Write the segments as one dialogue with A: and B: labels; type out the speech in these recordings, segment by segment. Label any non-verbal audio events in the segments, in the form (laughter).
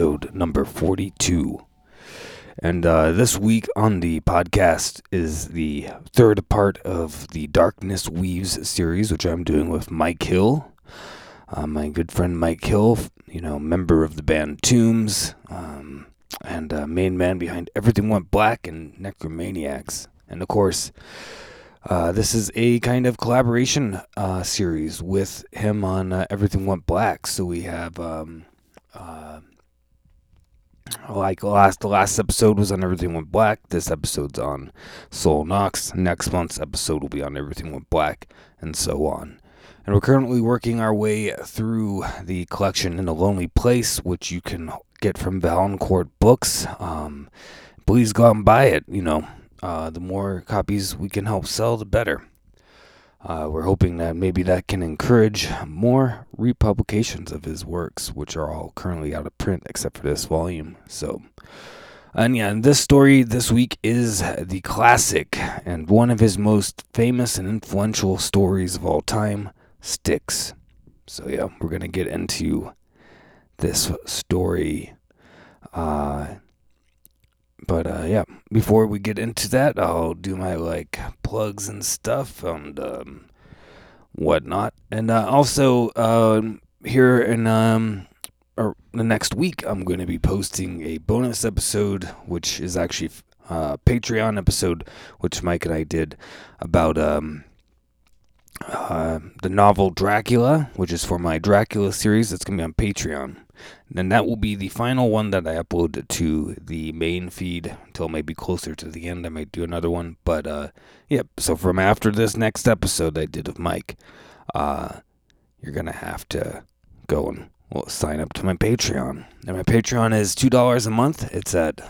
A: episode number 42. And uh, this week on the podcast is the third part of the Darkness Weaves series, which I'm doing with Mike Hill, uh, my good friend Mike Hill, you know, member of the band Tombs, um, and uh, main man behind Everything Went Black and Necromaniacs. And of course, uh, this is a kind of collaboration uh, series with him on uh, Everything Went Black. So we have, um, uh, like last the last episode was on Everything Went Black. This episode's on Sol Nox. Next month's episode will be on Everything Went Black, and so on. And we're currently working our way through the collection in a lonely place, which you can get from Valancourt Books. Um, please go out and buy it. You know, uh, the more copies we can help sell, the better. Uh, we're hoping that maybe that can encourage more republications of his works, which are all currently out of print except for this volume. So, and yeah, and this story this week is the classic and one of his most famous and influential stories of all time, Sticks. So yeah, we're gonna get into this story. Uh, but uh, yeah, before we get into that, I'll do my like plugs and stuff and um, whatnot, and uh, also uh, here in um, or the next week, I'm going to be posting a bonus episode, which is actually a uh, Patreon episode, which Mike and I did about um, uh, the novel Dracula, which is for my Dracula series. That's going to be on Patreon. And that will be the final one that I upload to the main feed until maybe closer to the end. I might do another one. But, uh, yep. So from after this next episode I did of Mike, uh, you're to have to go and well, sign up to my Patreon. And my Patreon is $2 a month. It's at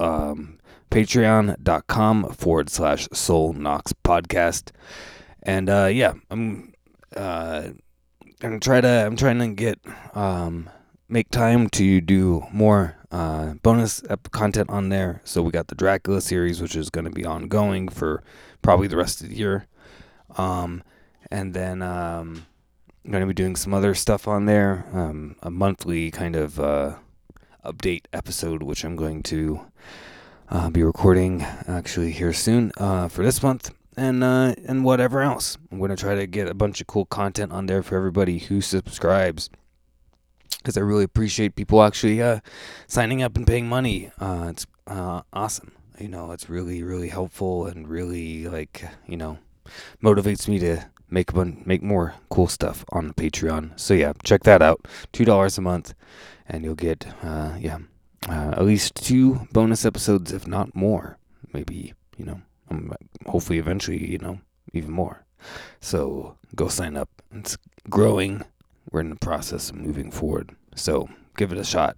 A: um, patreon.com forward slash Sol Nox podcast. And, uh, yeah, I'm, uh, gonna try to, I'm trying to get, um, make time to do more uh, bonus content on there. So we got the Dracula series, which is going to be ongoing for probably the rest of the year. Um, and then um, I'm going to be doing some other stuff on there, um, a monthly kind of uh, update episode, which I'm going to uh, be recording actually here soon uh, for this month. And uh, and whatever else, I'm going to try to get a bunch of cool content on there for everybody who subscribes because I really appreciate people actually uh, signing up and paying money. Uh, it's uh, awesome. You know, it's really, really helpful and really like you know motivates me to make one, make more cool stuff on Patreon. So yeah, check that out. Two dollars a month, and you'll get uh, yeah uh, at least two bonus episodes, if not more. Maybe you know, um, hopefully eventually you know even more. So go sign up. It's growing we're in the process of moving forward. So give it a shot.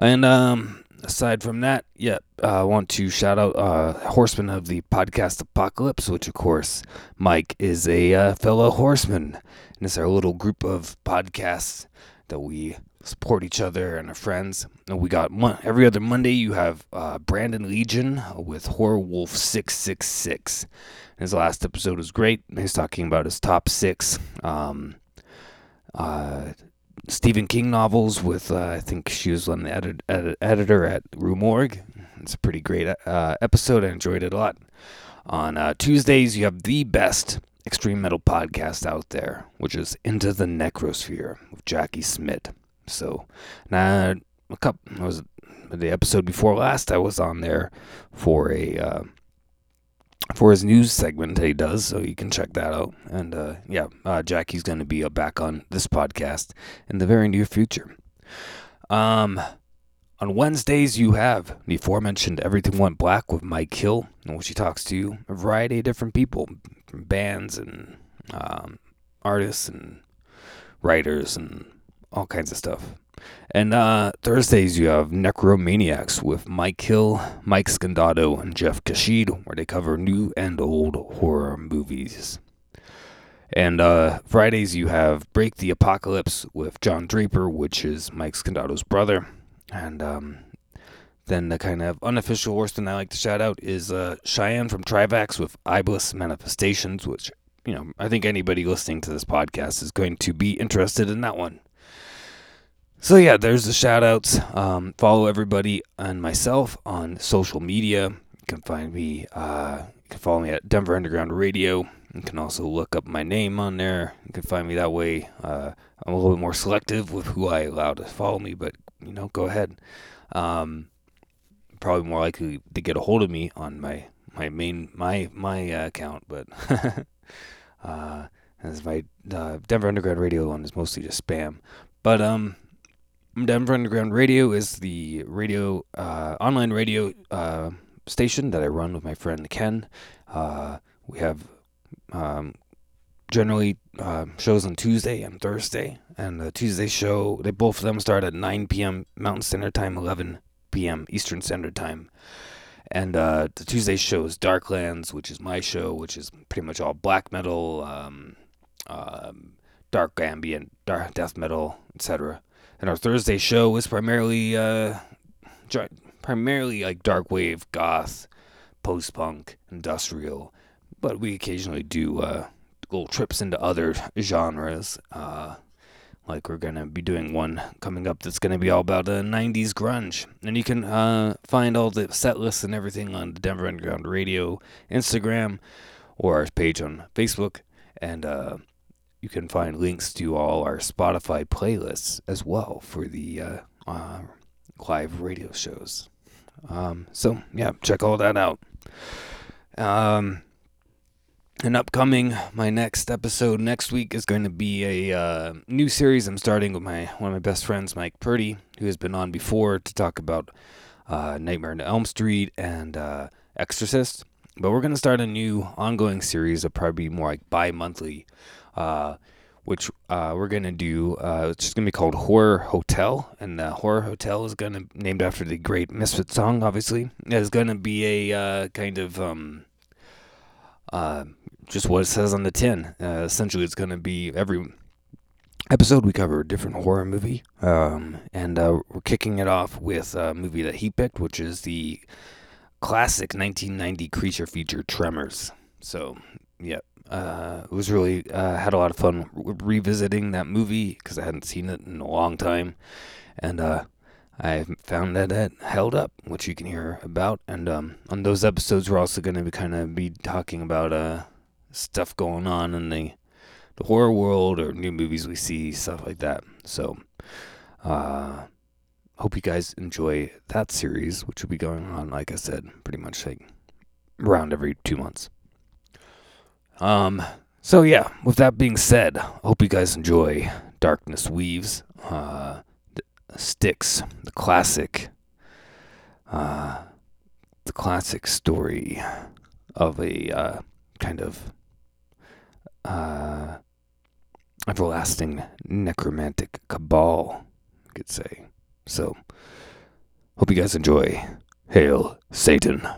A: And um, aside from that, yeah, uh, I want to shout out uh, Horseman of the Podcast Apocalypse, which of course Mike is a uh, fellow horseman, and it's our little group of podcasts that we support each other and our friends. And we got every other Monday. You have uh, Brandon Legion with Horror Wolf six six six. His last episode was great. He's talking about his top six. Um, uh, Stephen King novels with, uh, I think she was one edit- edit- editor at Rue Morgue. It's a pretty great uh, episode. I enjoyed it a lot. On uh, Tuesdays, you have the best extreme metal podcast out there, which is Into the Necrosphere with Jackie Smith. So, now a couple was the episode before last. I was on there for a uh, for his news segment that he does, so you can check that out. And uh, yeah, uh, Jackie's going to be uh, back on this podcast in the very near future. Um, on Wednesdays, you have the aforementioned Everything Went Black with Mike Hill, in which he talks to a variety of different people, from bands and um, artists and writers and all kinds of stuff. And uh, Thursdays, you have Necromaniacs with Mike Hill, Mike Scandato, and Jeff Kashid, where they cover new and old horror movies. And uh, Fridays, you have Break the Apocalypse with John Draper, which is Mike Scandato's brother. And um, then the kind of unofficial horseman I like to shout out is uh, Cheyenne from Trivax with Iblis Manifestations, which you know, I think anybody listening to this podcast is going to be interested in that one. So yeah, there's the shout outs. Um, follow everybody and myself on social media. You can find me, uh, you can follow me at Denver Underground Radio. You can also look up my name on there. You can find me that way. Uh, I'm a little bit more selective with who I allow to follow me, but you know, go ahead. Um, probably more likely to get a hold of me on my my main my my uh, account, but (laughs) uh, as my uh, Denver Underground Radio one is mostly just spam. But um, Denver Underground Radio is the radio uh, online radio uh, station that I run with my friend Ken. Uh, we have um, generally uh, shows on Tuesday and Thursday, and the Tuesday show they both of them start at 9 p.m. Mountain Standard Time, 11 p.m. Eastern Standard Time. And uh, the Tuesday show is Darklands, which is my show, which is pretty much all black metal, um, um, dark ambient, dark death metal, etc. And our Thursday show is primarily, uh, primarily like dark wave, goth, post punk, industrial, but we occasionally do uh, little trips into other genres. Uh, like we're gonna be doing one coming up that's gonna be all about uh, 90s grunge, and you can uh, find all the set lists and everything on the Denver Underground Radio Instagram or our page on Facebook, and uh, you can find links to all our Spotify playlists as well for the uh, uh, live radio shows. Um, so yeah, check all that out. Um, and upcoming, my next episode next week is going to be a uh, new series I'm starting with my one of my best friends, Mike Purdy, who has been on before to talk about uh, Nightmare on Elm Street and uh, Exorcist. But we're going to start a new ongoing series of probably more like bi-monthly, uh, which uh, we're to do. Uh, it's to be called Horror Hotel, and the Horror Hotel is to named after the great Misfit song. Obviously, it's to be a kind of um, uh, just what it says on the tin. Uh, essentially, it's to be every episode we cover a different horror movie, um, and uh, we're kicking it off with a movie that he picked, which is the classic 1990 creature feature Tremors. So, yeah, uh, it was really uh, had a lot of fun revisiting that movie because I hadn't seen it in a long time, and uh, I found that it held up, which you can hear about. And um, on those episodes, we're also going to be kind of be talking about uh, stuff going on in the the horror world or new movies we see, stuff like that. So, uh, hope you guys enjoy that series, which will be going on, like I said, pretty much like around every two months. Um, so yeah, with that being said, hope you guys enjoy Darkness Weaves. Uh, Sticks, the classic, uh, the classic story of a uh, kind of uh, everlasting necromantic cabal, could say. So, hope you guys enjoy. Hail Satan.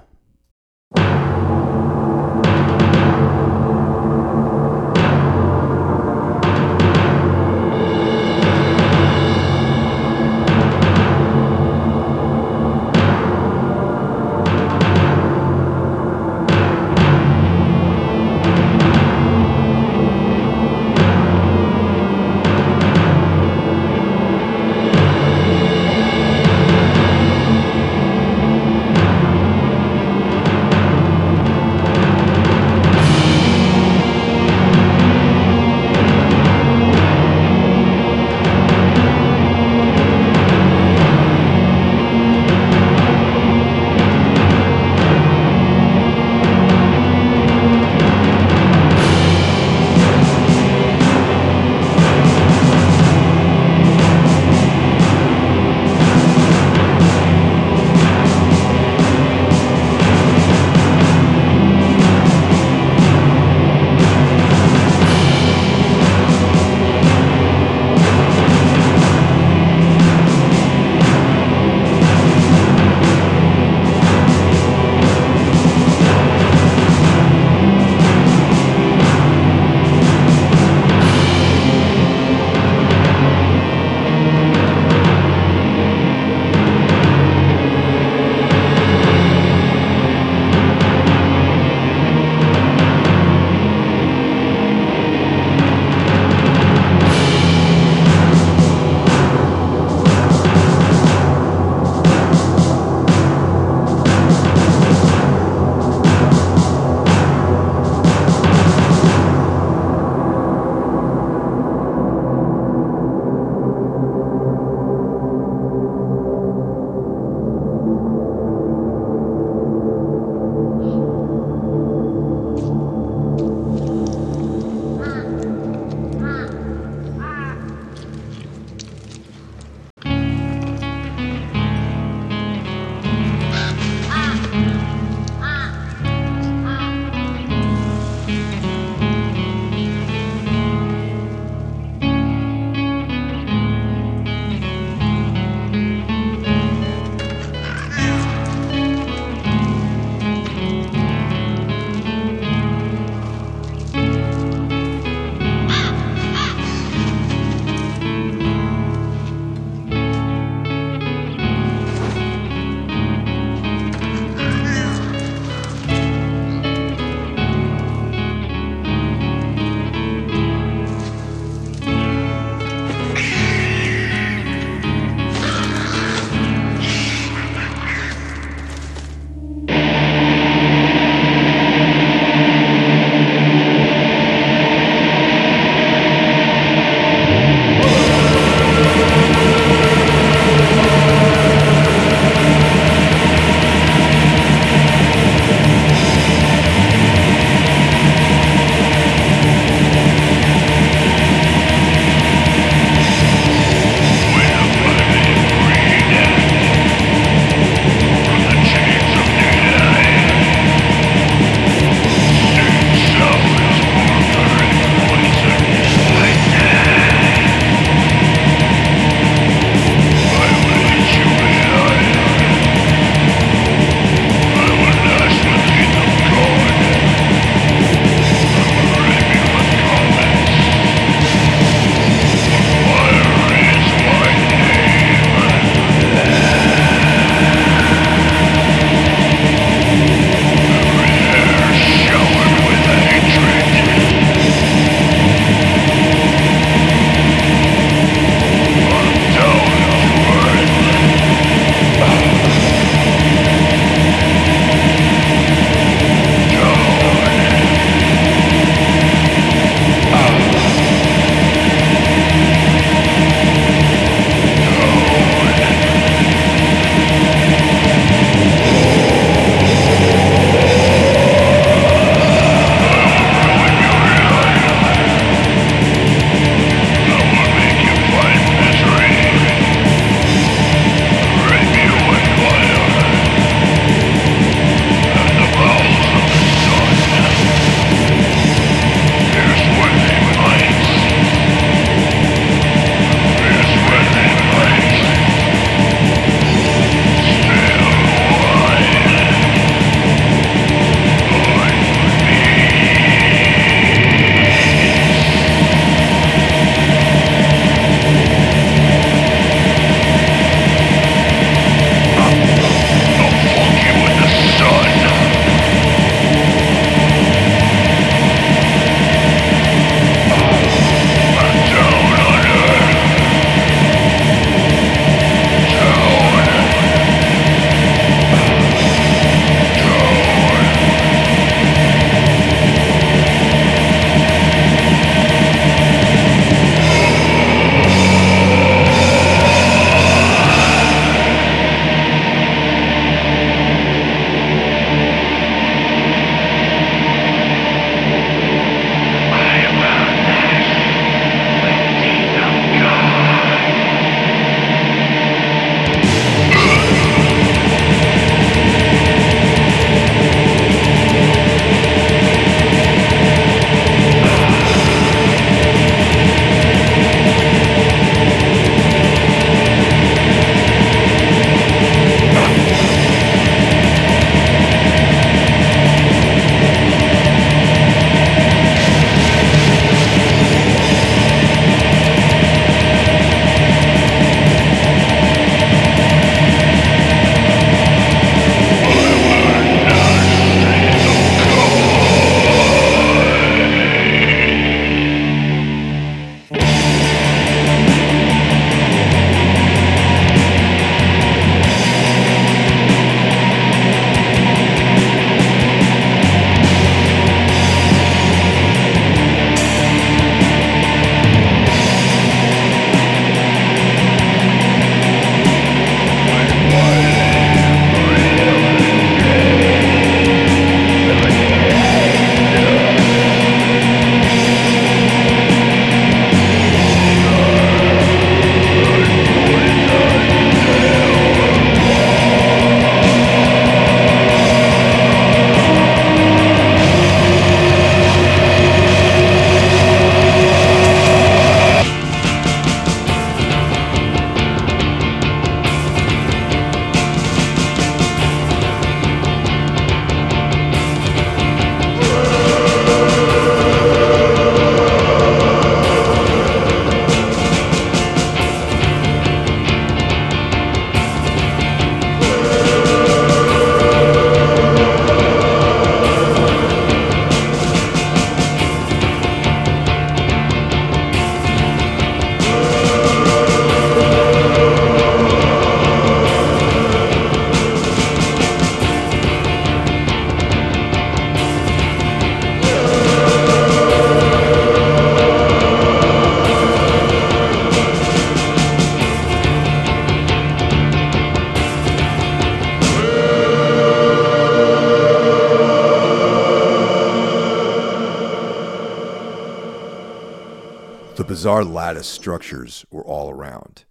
B: Bizarre lattice structures were all around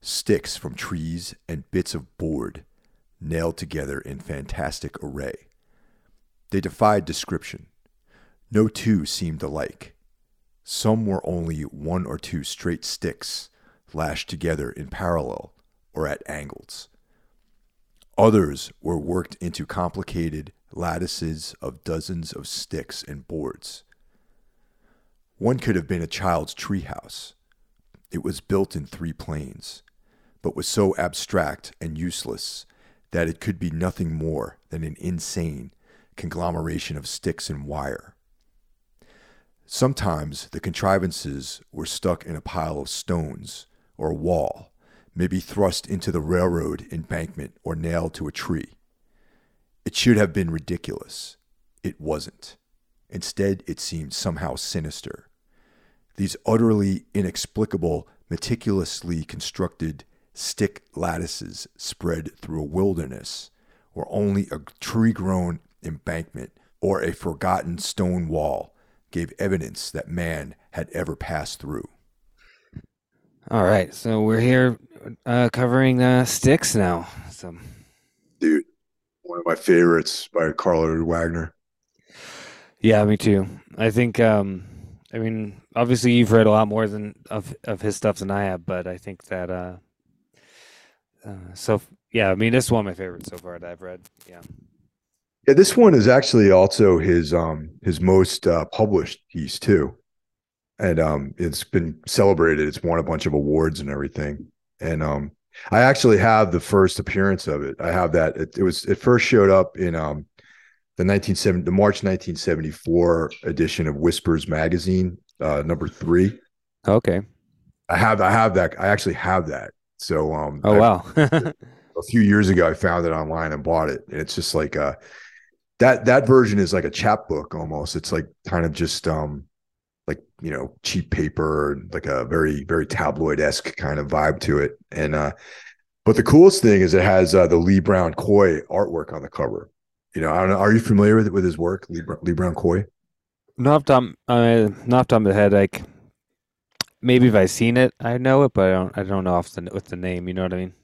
B: sticks from trees and bits of board nailed together in fantastic array. They defied description. No two seemed alike. Some were only one or two straight sticks lashed together in parallel or at angles. Others were worked into complicated lattices of dozens of sticks and boards. One could have been a child's treehouse. It was built in three planes, but was so abstract and useless that it could be nothing more than an insane conglomeration of sticks and wire. Sometimes the contrivances were stuck in a pile of stones or a wall, maybe thrust into the railroad embankment or nailed to a tree. It should have been ridiculous. It wasn't. Instead, it seemed somehow sinister. These utterly inexplicable, meticulously constructed stick lattices spread through a wilderness or only a tree grown embankment or a forgotten stone wall gave evidence that man had ever passed through.
A: All right, so we're here uh, covering uh, sticks now. So,
B: dude, one of my favorites by Karl Edward Wagner.
A: Yeah, me too. I think. Um, I mean, obviously, you've read a lot more than of of his stuff than I have, but I think that. Uh, uh, so yeah, I mean, this is one of my favorites so far that I've read. Yeah.
B: Yeah, this one is actually also his um his most uh, published piece too, and um it's been celebrated. It's won a bunch of awards and everything. And um I actually have the first appearance of it. I have that. It, it was it first showed up in um the 1970 the March 1974 edition of Whispers magazine, uh, number three.
A: Okay.
B: I have I have that. I actually have that. So um.
A: Oh
B: I,
A: wow. (laughs)
B: a few years ago, I found it online and bought it, and it's just like uh that that version is like a chapbook almost. It's like kind of just um like you know cheap paper, like a very very tabloid esque kind of vibe to it. And uh, but the coolest thing is it has uh, the Lee Brown Coye artwork on the cover. You know, I don't know. Are you familiar with with his work, Lee, Lee Brown
A: Coye? Off top, uh, not off the head. Like maybe if I seen it, I know it, but I don't. I don't know off the with the name. You know what I mean?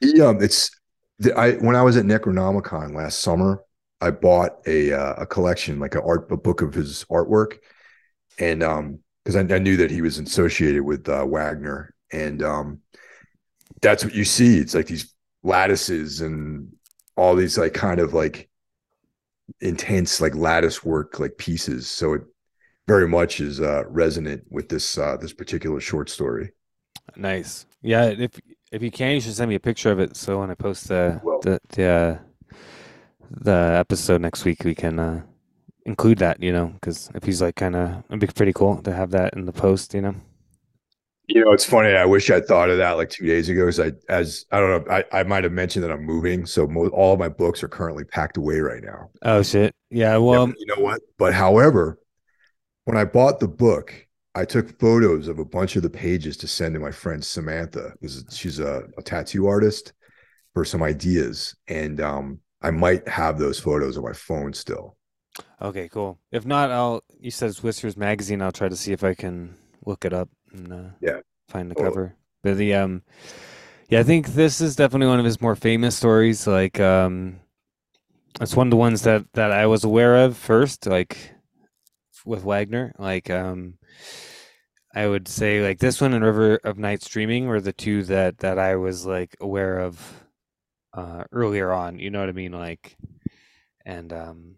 B: Yeah, it's I when I was at Necronomicon last summer, I bought a uh, a collection, like a art a book of his artwork, and um because I, I, knew that he was associated with uh, Wagner, and um that's what you see. It's like these lattices and all these like kind of like intense like lattice work like pieces. So it very much is uh, resonant with this uh, this particular short story.
A: Nice. Yeah. If if you can, you should send me a picture of it. So when I post the the, the uh, the episode next week, we can uh, include that, you know, because if he's like kind of, it'd be pretty cool to have that in the post, you know.
B: You know, it's funny. I wish I'd thought of that like two days ago. Because I, as I don't know, I, I might have mentioned that I'm moving, so mo- all of my books are currently packed away right now.
A: Oh shit! Yeah. Well,
B: yeah, you know what? But however, when I bought the book, I took photos of a bunch of the pages to send to my friend Samantha. Because she's a, a tattoo artist for some ideas, and um, I might have those photos on my phone still.
A: Okay, cool. If not, I'll. You said it's Whispers magazine. I'll try to see if I can look it up and uh,
B: yeah,
A: find the cover. But the um, yeah, I think this is definitely one of his more famous stories. Like um, it's one of the ones that that I was aware of first, like with Wagner. Like um, I would say like this one and River of Night's Dreaming were the two that that I was like aware of uh, earlier on. You know what I mean? Like, and um,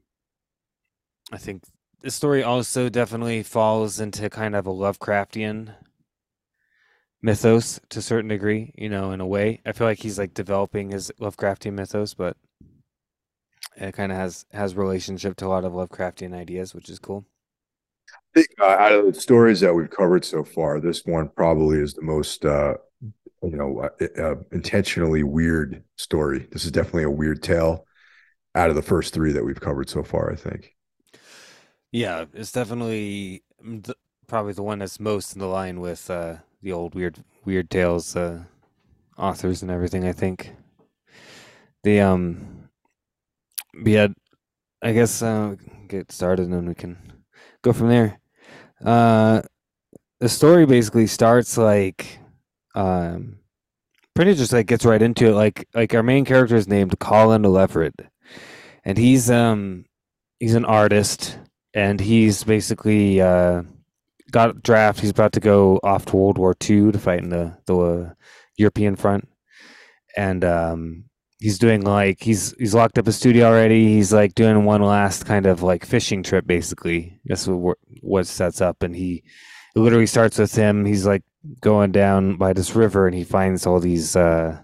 A: I think the story also definitely falls into kind of a Lovecraftian mythos to a certain degree. You know, in a way, I feel like he's like developing his Lovecraftian mythos, but it kind of has has relationship to a lot of Lovecraftian ideas, which is cool.
B: I think uh, out of the stories that we've covered so far, this one probably is the most uh, you know, uh, uh, intentionally weird story. This is definitely a weird tale out of the first three that we've covered so far, I think.
A: Yeah, it's definitely the, probably the one that's most in the line with uh, the old weird weird tales uh, authors and everything. I think the um, yeah, I guess uh, get started and then we can go from there. Uh, the story basically starts like um pretty just like gets right into it like like our main character is named Colin Leverett and he's um he's an artist and he's basically uh got draft he's about to go off to World War II to fight in the the uh, European front. And um he's doing like he's he's locked up a studio already. He's like doing one last kind of like fishing trip basically. That's what what sets up. And he it literally starts with him. He's like going down by this river and he finds all these uh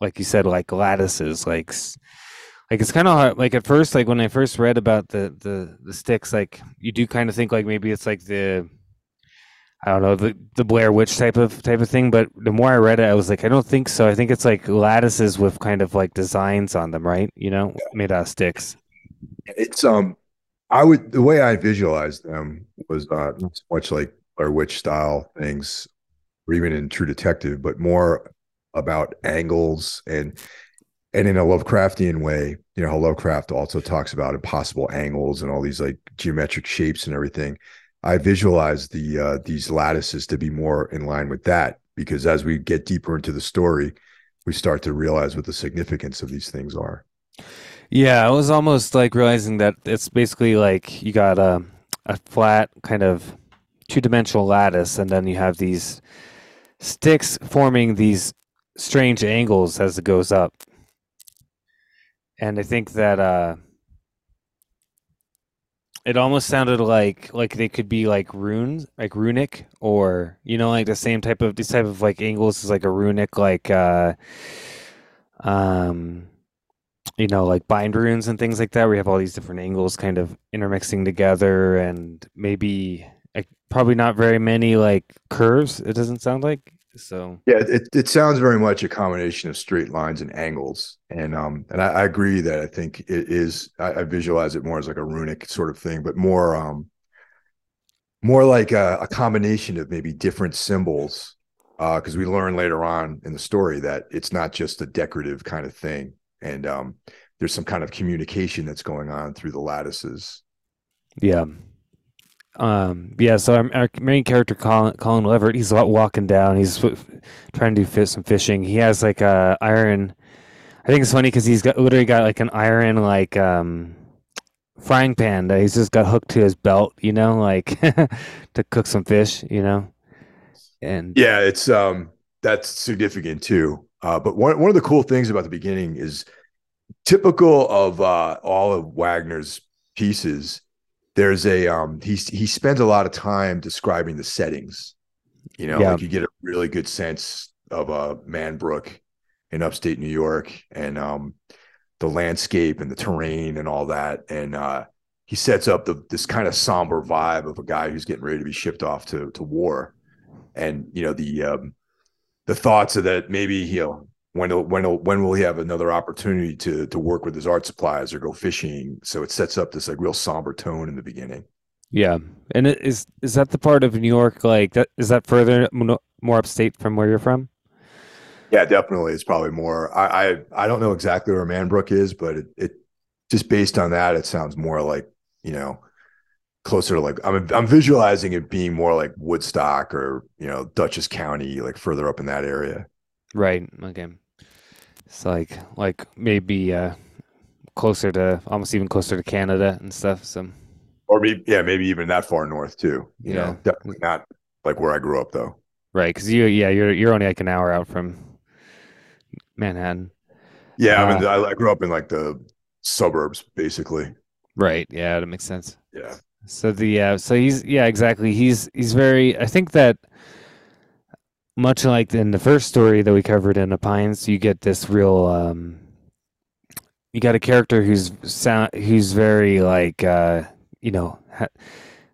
A: like you said like lattices like like it's kind of hard like at first like when i first read about the the the sticks like you do kind of think like maybe it's like the i don't know the the blair witch type of type of thing but the more i read it i was like i don't think so. I think it's like lattices with kind of like designs on them right? You know made out of sticks.
B: It's um i would the way i visualized them was uh not so much like Blair Witch style things, or even in True Detective, but more about angles and and in a Lovecraftian way, you know, how Lovecraft also talks about impossible angles and all these like geometric shapes and everything. I visualize the uh, these lattices to be more in line with that because as we get deeper into the story, we start to realize what the significance of these things are.
A: Yeah, I was almost like realizing that it's basically like you got a a flat kind of two dimensional lattice, and then you have these sticks forming these strange angles as it goes up. And I think that uh, it almost sounded like like they could be like runes, like runic, or you know, like the same type of this type of like angles is like a runic, like uh, um, you know, like bind runes and things like that. You have all these different angles kind of intermixing together, and maybe like probably not very many like curves. It doesn't sound like so.
B: Yeah, it it sounds very much a combination of straight lines and angles, and um, and I, I agree that I think it is. I, I, visualize it more as like a runic sort of thing, but more um, more like a, a combination of maybe different symbols. Because uh, we learn later on in the story that it's not just a decorative kind of thing, and um, there's some kind of communication that's going on through the lattices.
A: Yeah, um, yeah, so our, our, main character, Colin, Colin Leverett, he's walking down. He's trying to do some fishing. He has like a iron. I think it's funny because he's got literally got like an iron like um, frying pan that he's just got hooked to his belt, you know, like (laughs) to cook some fish, you know. And
B: yeah, it's um that's significant too. Uh, but one one of the cool things about the beginning is typical of uh, all of Wagner's pieces there's a um he he spends a lot of time describing the settings. You know, yeah. like you get a really good sense of a uh Manbrook in upstate New York and um the landscape and the terrain and all that. And uh he sets up the this kind of somber vibe of a guy who's getting ready to be shipped off to to war. And you know, the um the thoughts of that maybe you know when when when will he have another opportunity to to work with his art supplies or go fishing? So it sets up this like real somber tone in the beginning.
A: Yeah, and is is that the part of New York like that? Is that further more upstate from where you're from?
B: Yeah, definitely. It's probably more. I I, I don't know exactly where Manbrook is, but it, it just based on that, it sounds more like you know closer to like I'm I'm visualizing it being more like Woodstock or you know Dutchess County, like further up in that area.
A: Right. Okay. It's like like maybe uh closer to almost even closer to Canada and stuff. So
B: or maybe yeah, maybe even that far north too. You yeah. know, definitely not like where I grew up though.
A: Right, because you yeah you're you're only like an hour out from Manhattan.
B: Yeah, uh, I mean I, I grew up in like the suburbs basically.
A: Right. Yeah, that makes sense.
B: Yeah.
A: So the uh, so he's yeah exactly he's he's very I think that much like in the first story that we covered in the Pines, you get this real. Um, you got a character who's sound, who's very like uh, you know ha,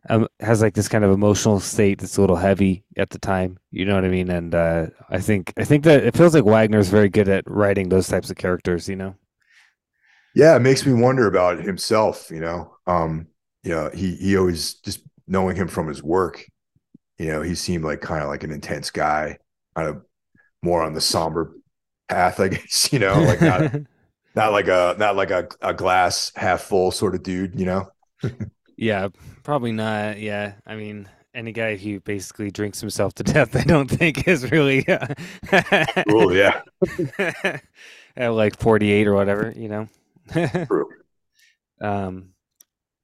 A: um, has like this kind of emotional state that's a little heavy at the time. You know what I mean? And uh, I think I think that it feels like Wagner's very good at writing those types of characters. You know?
B: Yeah, it makes me wonder about himself. You know, um, yeah, he he always just knowing him from his work you know, he seemed like kind of like an intense guy, kind of more on the somber path, I (laughs) guess, you know, like not (laughs) not like a not like a, a glass half full sort of dude, you know?
A: yeah, probably not. Yeah. I mean, any guy who basically drinks himself to death, I don't think is really uh,
B: Oh yeah. (laughs)
A: at like 48 or whatever, you know.
B: True.
A: um,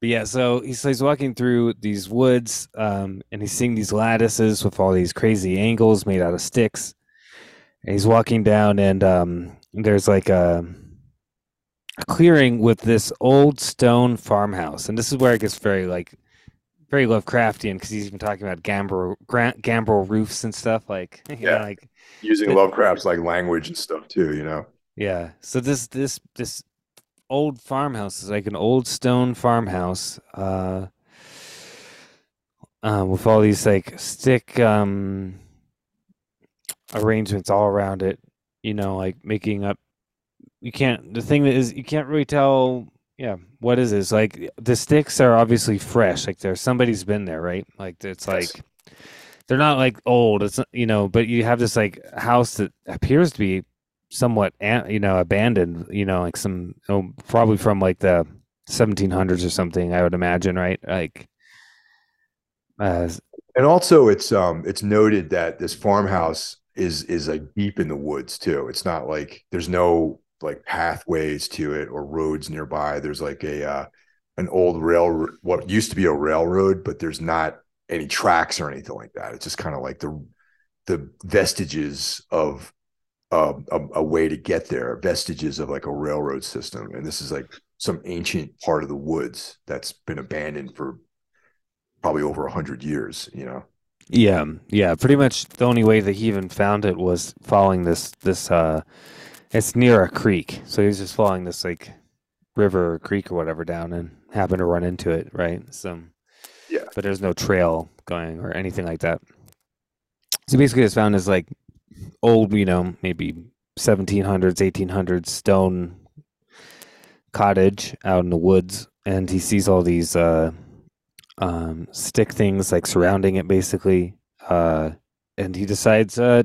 A: but yeah, so he's he's walking through these woods, um, and he's seeing these lattices with all these crazy angles made out of sticks. And he's walking down, and um, there's like a, a clearing with this old stone farmhouse, and this is where it gets very like very Lovecraftian because he's even talking about gambrel gra- gambrel roofs and stuff like (laughs) you know,
B: Yeah.
A: like
B: Using
A: But-
B: Lovecraft's like language and stuff too, you know.
A: Yeah. So this this this old farmhouse is like an old stone farmhouse, uh, uh, with all these like stick um arrangements all around it. You know, like making up. You can't. The thing that is, you can't really tell. Yeah, what is this? Like the sticks are obviously fresh. Like there's somebody's been there, right? Like it's like they're not like old. It's you know, but you have this like house that appears to be somewhat you know abandoned. You know, like some oh, probably from like the 1700s or something. I would imagine, right? Like, uh,
B: And also it's um it's noted that this farmhouse is is like deep in the woods too. It's not like there's no like pathways to it or roads nearby. There's like a uh an old rail what used to be a railroad, but there's not any tracks or anything like that. It's just kind of like the the vestiges of uh, a, a way to get there, vestiges of like a railroad system. And this is like some ancient part of the woods that's been abandoned for probably over a hundred years, you know?
A: Yeah, yeah. Pretty much the only way that he even found it was following this this uh it's near a creek. So he's just following this like river or creek or whatever down and happened to run into it, right? So
B: Yeah.
A: But there's no trail going or anything like that. So basically just found this like old, you know, maybe 1700s, 1800s stone cottage out in the woods and he sees all these uh um, stick things like surrounding it basically. Uh, and he decides uh,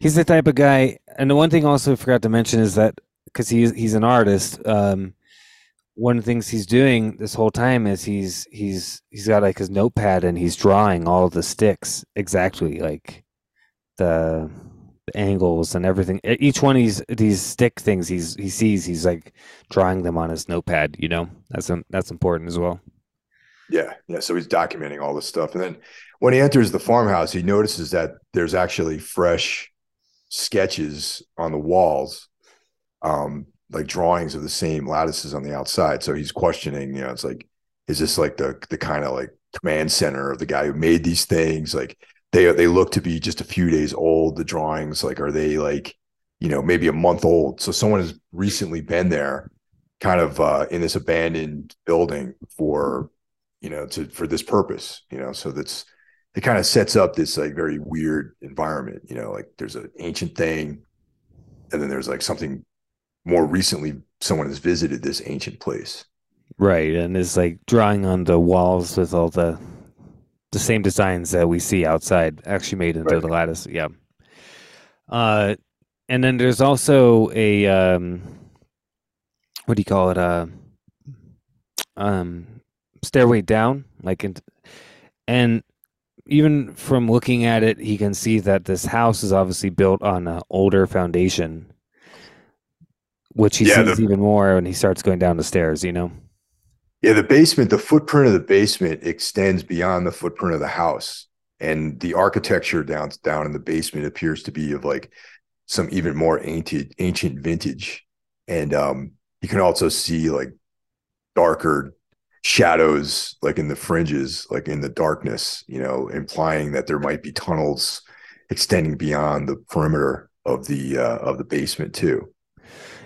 A: he's the type of guy. And the one thing also I forgot to mention is that because he's he's an artist, um, one of the things he's doing this whole time is he's he's he's got like his notepad and he's drawing all the sticks exactly like the, angles and everything. Each one of these these stick things he's he sees he's like drawing them on his notepad. You know that's that's important as well.
B: Yeah, yeah. So he's documenting all this stuff, and then when he enters the farmhouse, he notices that there's actually fresh sketches on the walls, um, like drawings of the same lattices on the outside. So he's questioning, you know, it's like, is this like the the kind of like command center of the guy who made these things? Like they they look to be just a few days old. The drawings, like, are they like, you know, maybe a month old? So someone has recently been there, kind of uh, in this abandoned building for you know, to for this purpose, you know. So that's it kind of sets up this like very weird environment, you know, like there's an ancient thing, and then there's like something more recently someone has visited this ancient place.
A: Right, and is like drawing on the walls with all the the same designs that we see outside, actually made into
B: Right.
A: the lattice. Yeah. Uh, and then there's also a um, what do you call it? Uh, um, stairway down, like in, and even from looking at it, he can see that this house is obviously built on an older foundation, which he
B: Yeah,
A: sees
B: the-
A: even more when he starts going down the stairs. You know.
B: Yeah, the basement, the footprint of the basement extends beyond the footprint of the house. And the architecture down down in the basement appears to be of like some even more ancient ancient vintage. And um you can also see like darker shadows like in the fringes, like in the darkness, you know, implying that there might be tunnels extending beyond the perimeter of the uh of the basement too.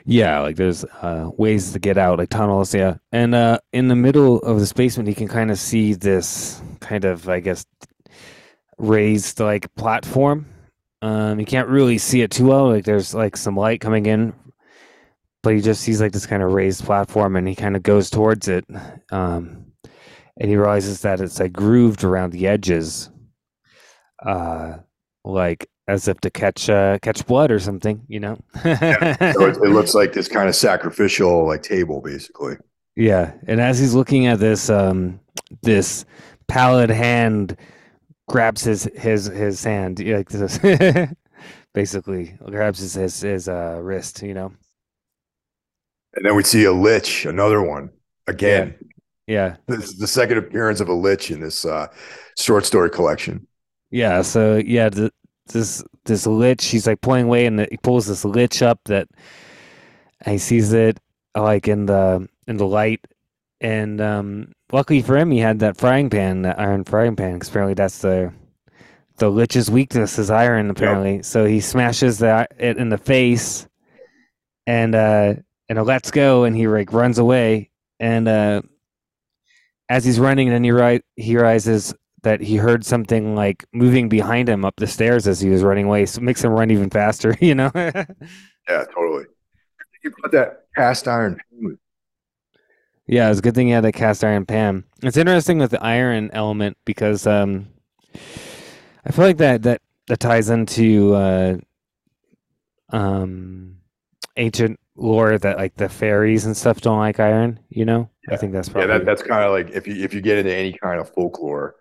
A: Yeah, like there's uh, ways to get out, like tunnels. Yeah, and uh, in the middle of this basement, you can kind of see this kind of, I guess, raised like platform. Um, you can't really see it too well. Like there's like some light coming in, but he just sees like this kind of raised platform, and he kind of goes towards it. Um, and he realizes that it's like grooved around the edges, uh, like as if to catch uh, catch blood or something, you know.
B: So it, it looks (laughs) like this kind of sacrificial like table basically.
A: Yeah, and as he's looking at this, um, this pallid hand grabs his his his hand like this, (laughs) basically grabs his his, his uh, wrist. You know.
B: And then we see a lich, another one again.
A: Yeah.
B: This is the second appearance of a lich in this uh, short story collection.
A: Yeah. So yeah, the, this this lich, he's like pulling away, and he pulls this lich up that he sees it like in the in the light, and um, luckily for him, he had that frying pan, that iron frying pan. Because apparently, that's the the lich's weakness is iron. Apparently, yep. so he smashes that it in the face, and uh, and it lets go, and he like runs away, and uh, as he's running, and then he ri- he realizes that he heard something like moving behind him up the stairs as he was running away. So it makes him run even faster, (laughs) you know?
B: yeah, totally. You put that cast iron.
A: Yeah, it's a good thing he had a cast iron pan. It's interesting with the iron element because um, I feel like that that that ties into uh, um, ancient lore that like the fairies and stuff don't like iron. You know,
B: yeah.
A: I think that's probably
B: yeah. That, that's kind of like if you if you get into any kind of folklore,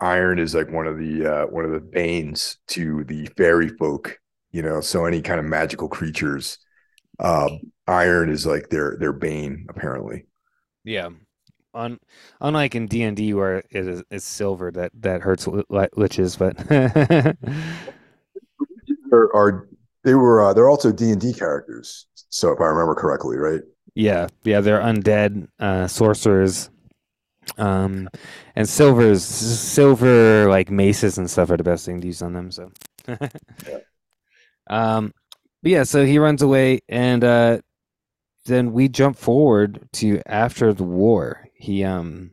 B: iron is like one of the uh, one of the banes to the fairy folk. You know, so any kind of magical creatures, uh, iron is like their their bane apparently.
A: Yeah. On, unlike in D and D where it is it's silver that that hurts li- liches, but (laughs)
B: are, are they were uh, they're also D and D characters. So if I remember correctly, right?
A: Yeah, yeah, they're undead uh, sorcerers um, and silvers, silver like maces and stuff are the best thing to use on them. So, yeah. (laughs) um, but yeah, so he runs away, and uh, then we jump forward to after the war. He um,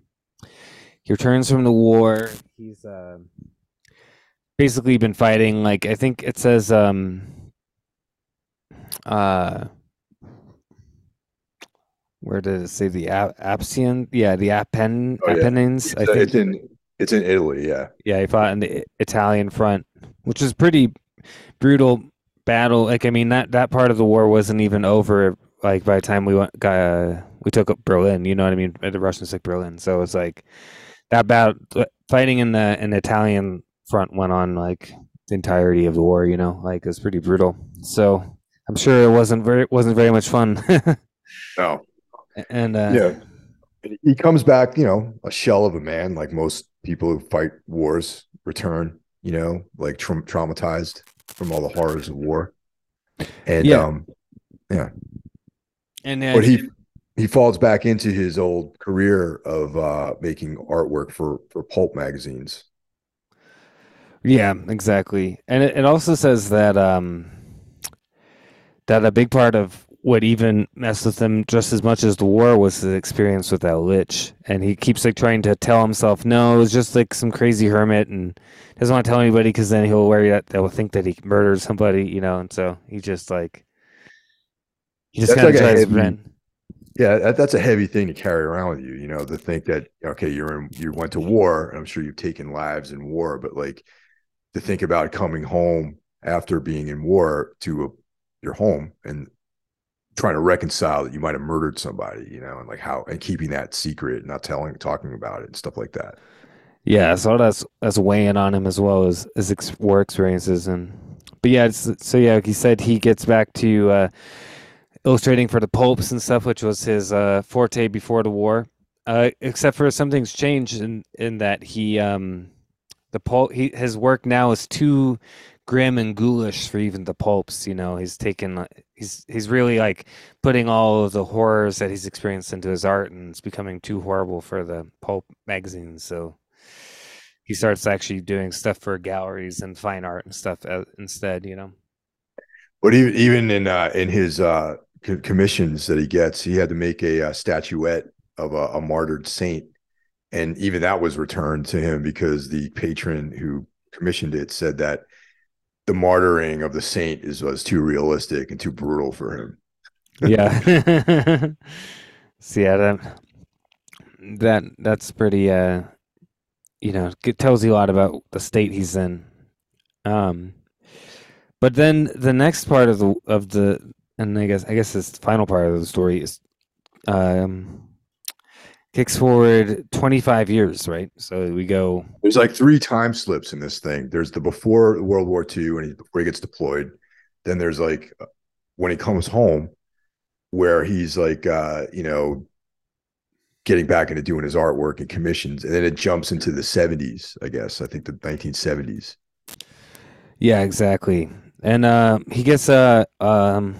A: he returns from the war. He's uh, basically been fighting. Like I think it says um, uh where did it say the Apsian? Yeah, the Appen oh, Apennines.
B: It's, I think it's in it's in Italy. Yeah,
A: yeah. He fought in the Italian front, which is pretty brutal battle. Like I mean that that part of the war wasn't even over. Like by the time we went, got, uh, we took up Berlin. You know what I mean? The Russians took Berlin, so it's like that battle fighting in the in the Italian front went on like the entirety of the war. You know, like it was pretty brutal. So I'm sure it wasn't very wasn't very much fun. (laughs)
B: no,
A: and uh,
B: yeah, he comes back, you know, a shell of a man, like most people who fight wars return, you know, like tra- traumatized from all the horrors of war. And yeah, um, yeah.
A: And uh,
B: but he he falls back into his old career of uh, making artwork for for pulp magazines.
A: Yeah, exactly. And it, it also says that um that a big part of what even messed with him just as much as the war was his experience with that lich. And he keeps like trying to tell himself, no, it was just like some crazy hermit and doesn't want to tell anybody because then he'll worry that they'll think that he murdered somebody, you know. And so he just like, he just kind of tries to heavy,
B: Yeah, that, that's a heavy thing to carry around with you, you know, to think that, okay, you're in, you went to war and I'm sure you've taken lives in war, but like to think about coming home after being in war to a, your home and trying to reconcile that you might have murdered somebody, you know, and like how and keeping that secret, not telling, talking about it, and stuff like that.
A: Yeah, so that's that's weighing on him as well as his ex- war experiences, and but yeah, so yeah, he said, he gets back to uh, illustrating for the pulps and stuff, which was his uh, forte before the war. Uh, except for something's changed in in that he um the pulp he his work now is too grim and ghoulish for even the pulps. You know, he's taken he's he's really like putting all of the horrors that he's experienced into his art, and it's becoming too horrible for the pulp magazines. So he starts actually doing stuff for galleries and fine art and stuff uh, instead. You know,
B: but even even in uh, in his uh, commissions that he gets, he had to make a, a uh, statuette of a, a martyred saint and even that was returned to him because the patron who commissioned it said that the martyring of the saint is was too realistic and too brutal for him.
A: yeah. (laughs) (laughs) See, yeah, that, that that's pretty. uh You know, it tells you a lot about the state he's in. Um, but then the next part of the of the and I guess I guess this final part of the story is, um, kicks forward 25 years, right? So we go.
B: There's like three time slips in this thing. There's the before World War II and he, before he gets deployed. Then there's like when he comes home, where he's like, uh, you know, getting back into doing his artwork and commissions, and then it jumps into the 70s. I guess I think the 1970s.
A: Yeah, exactly. And uh, he gets a um,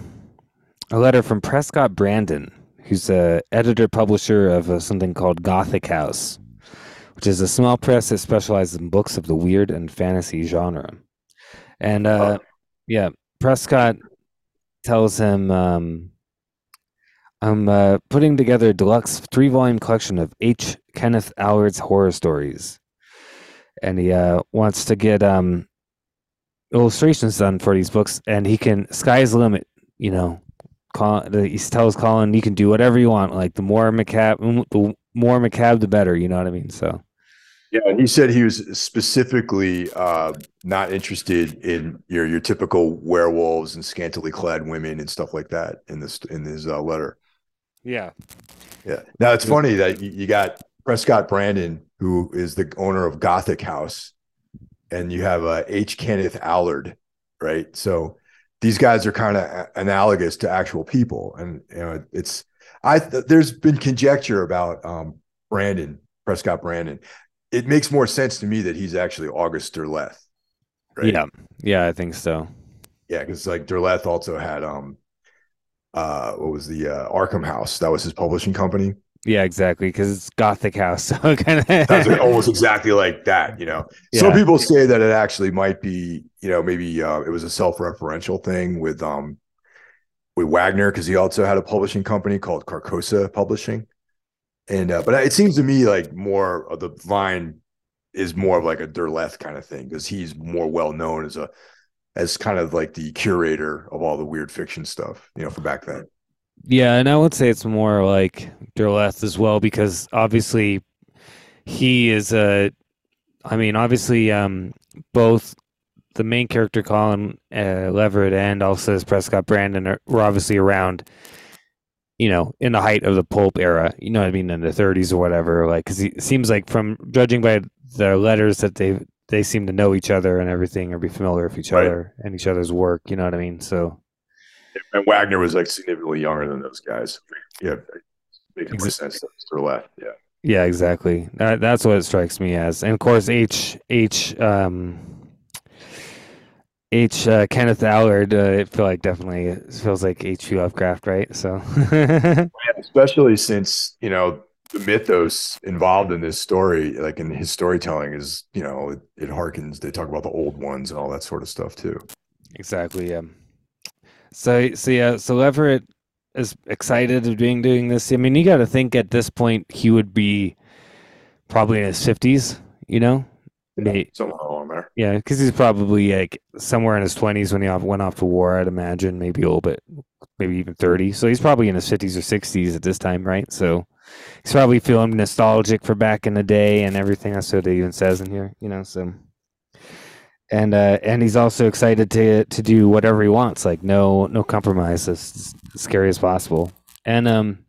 A: a letter from Prescott Brandon, who's a editor publisher of uh, something called Gothic House, which is a small press that specializes in books of the weird and fantasy genre. And uh, oh. yeah, Prescott tells him, um, "I'm uh, putting together a deluxe three volume collection of H. Kenneth Allard's horror stories." And he uh, wants to get um, illustrations done for these books, and he can sky's the limit. You know, Colin, he tells Colin, "You can do whatever you want. Like the more macabre, the more macabre, the better." You know what I mean? So.
B: Yeah, and he said he was specifically uh, not interested in your your typical werewolves and scantily clad women and stuff like that in this in his uh, letter.
A: Yeah,
B: yeah. Now it's funny that you got Prescott Brandon, who is the owner of Gothic House, and you have uh, H. Kenneth Allard, right? So these guys are kind of analogous to actual people, and you know it's I there's been conjecture about um, Brandon Prescott Brandon. It makes more sense to me that he's actually August Derleth.
A: Right? Yeah, yeah, I think so.
B: Yeah, because like Derleth also had um uh what was the uh Arkham House that was his publishing company
A: yeah, exactly. Because it's Gothic House, (laughs) so kind of
B: sounds like almost exactly like that. You know, yeah. some people say that it actually might be, you know, maybe uh, it was a self-referential thing with um with Wagner because he also had a publishing company called Carcosa Publishing, and uh, but it seems to me like more of the line is more of like a Derleth kind of thing because he's more well known as a as kind of like the curator of all the weird fiction stuff, you know, for back then.
A: Yeah, and I would say it's more like Derleth as well because obviously he is a. I mean, obviously, um, both the main character Colin uh, Leverett and also as Prescott Brandon are, were obviously around. You know, in the height of the pulp era, you know what I mean, in the 30s or whatever. Like, because it seems like from judging by the letters that they they seem to know each other and everything, or be familiar with each right. other and each other's work. You know what I mean? So
B: and Wagner was like significantly younger than those guys. Yeah, making more sense to left. Yeah.
A: Yeah, exactly. That, that's what it strikes me as, and of course, H H um, H uh, Kenneth Allard. Uh, it feel like definitely feels like H. P. Lovecraft, right? So, (laughs)
B: yeah, especially since you know the mythos involved in this story, like in his storytelling, is you know it, it harkens. They talk about the old ones and all that sort of stuff too.
A: Exactly. Yeah. So so yeah, so Leverett is excited of being doing this. I mean, you got to think at this point he would be probably in his fifties. You know,
B: yeah, somewhere there.
A: Yeah, because he's probably like somewhere in his twenties when he went off to war. I'd imagine maybe a little bit, maybe even thirty. So he's probably in his fifties or sixties at this time, right? So he's probably feeling nostalgic for back in the day and everything. That's what it even says in here. You know, so and uh, and he's also excited to to do whatever he wants, like no no compromise, as, scary as possible. And um,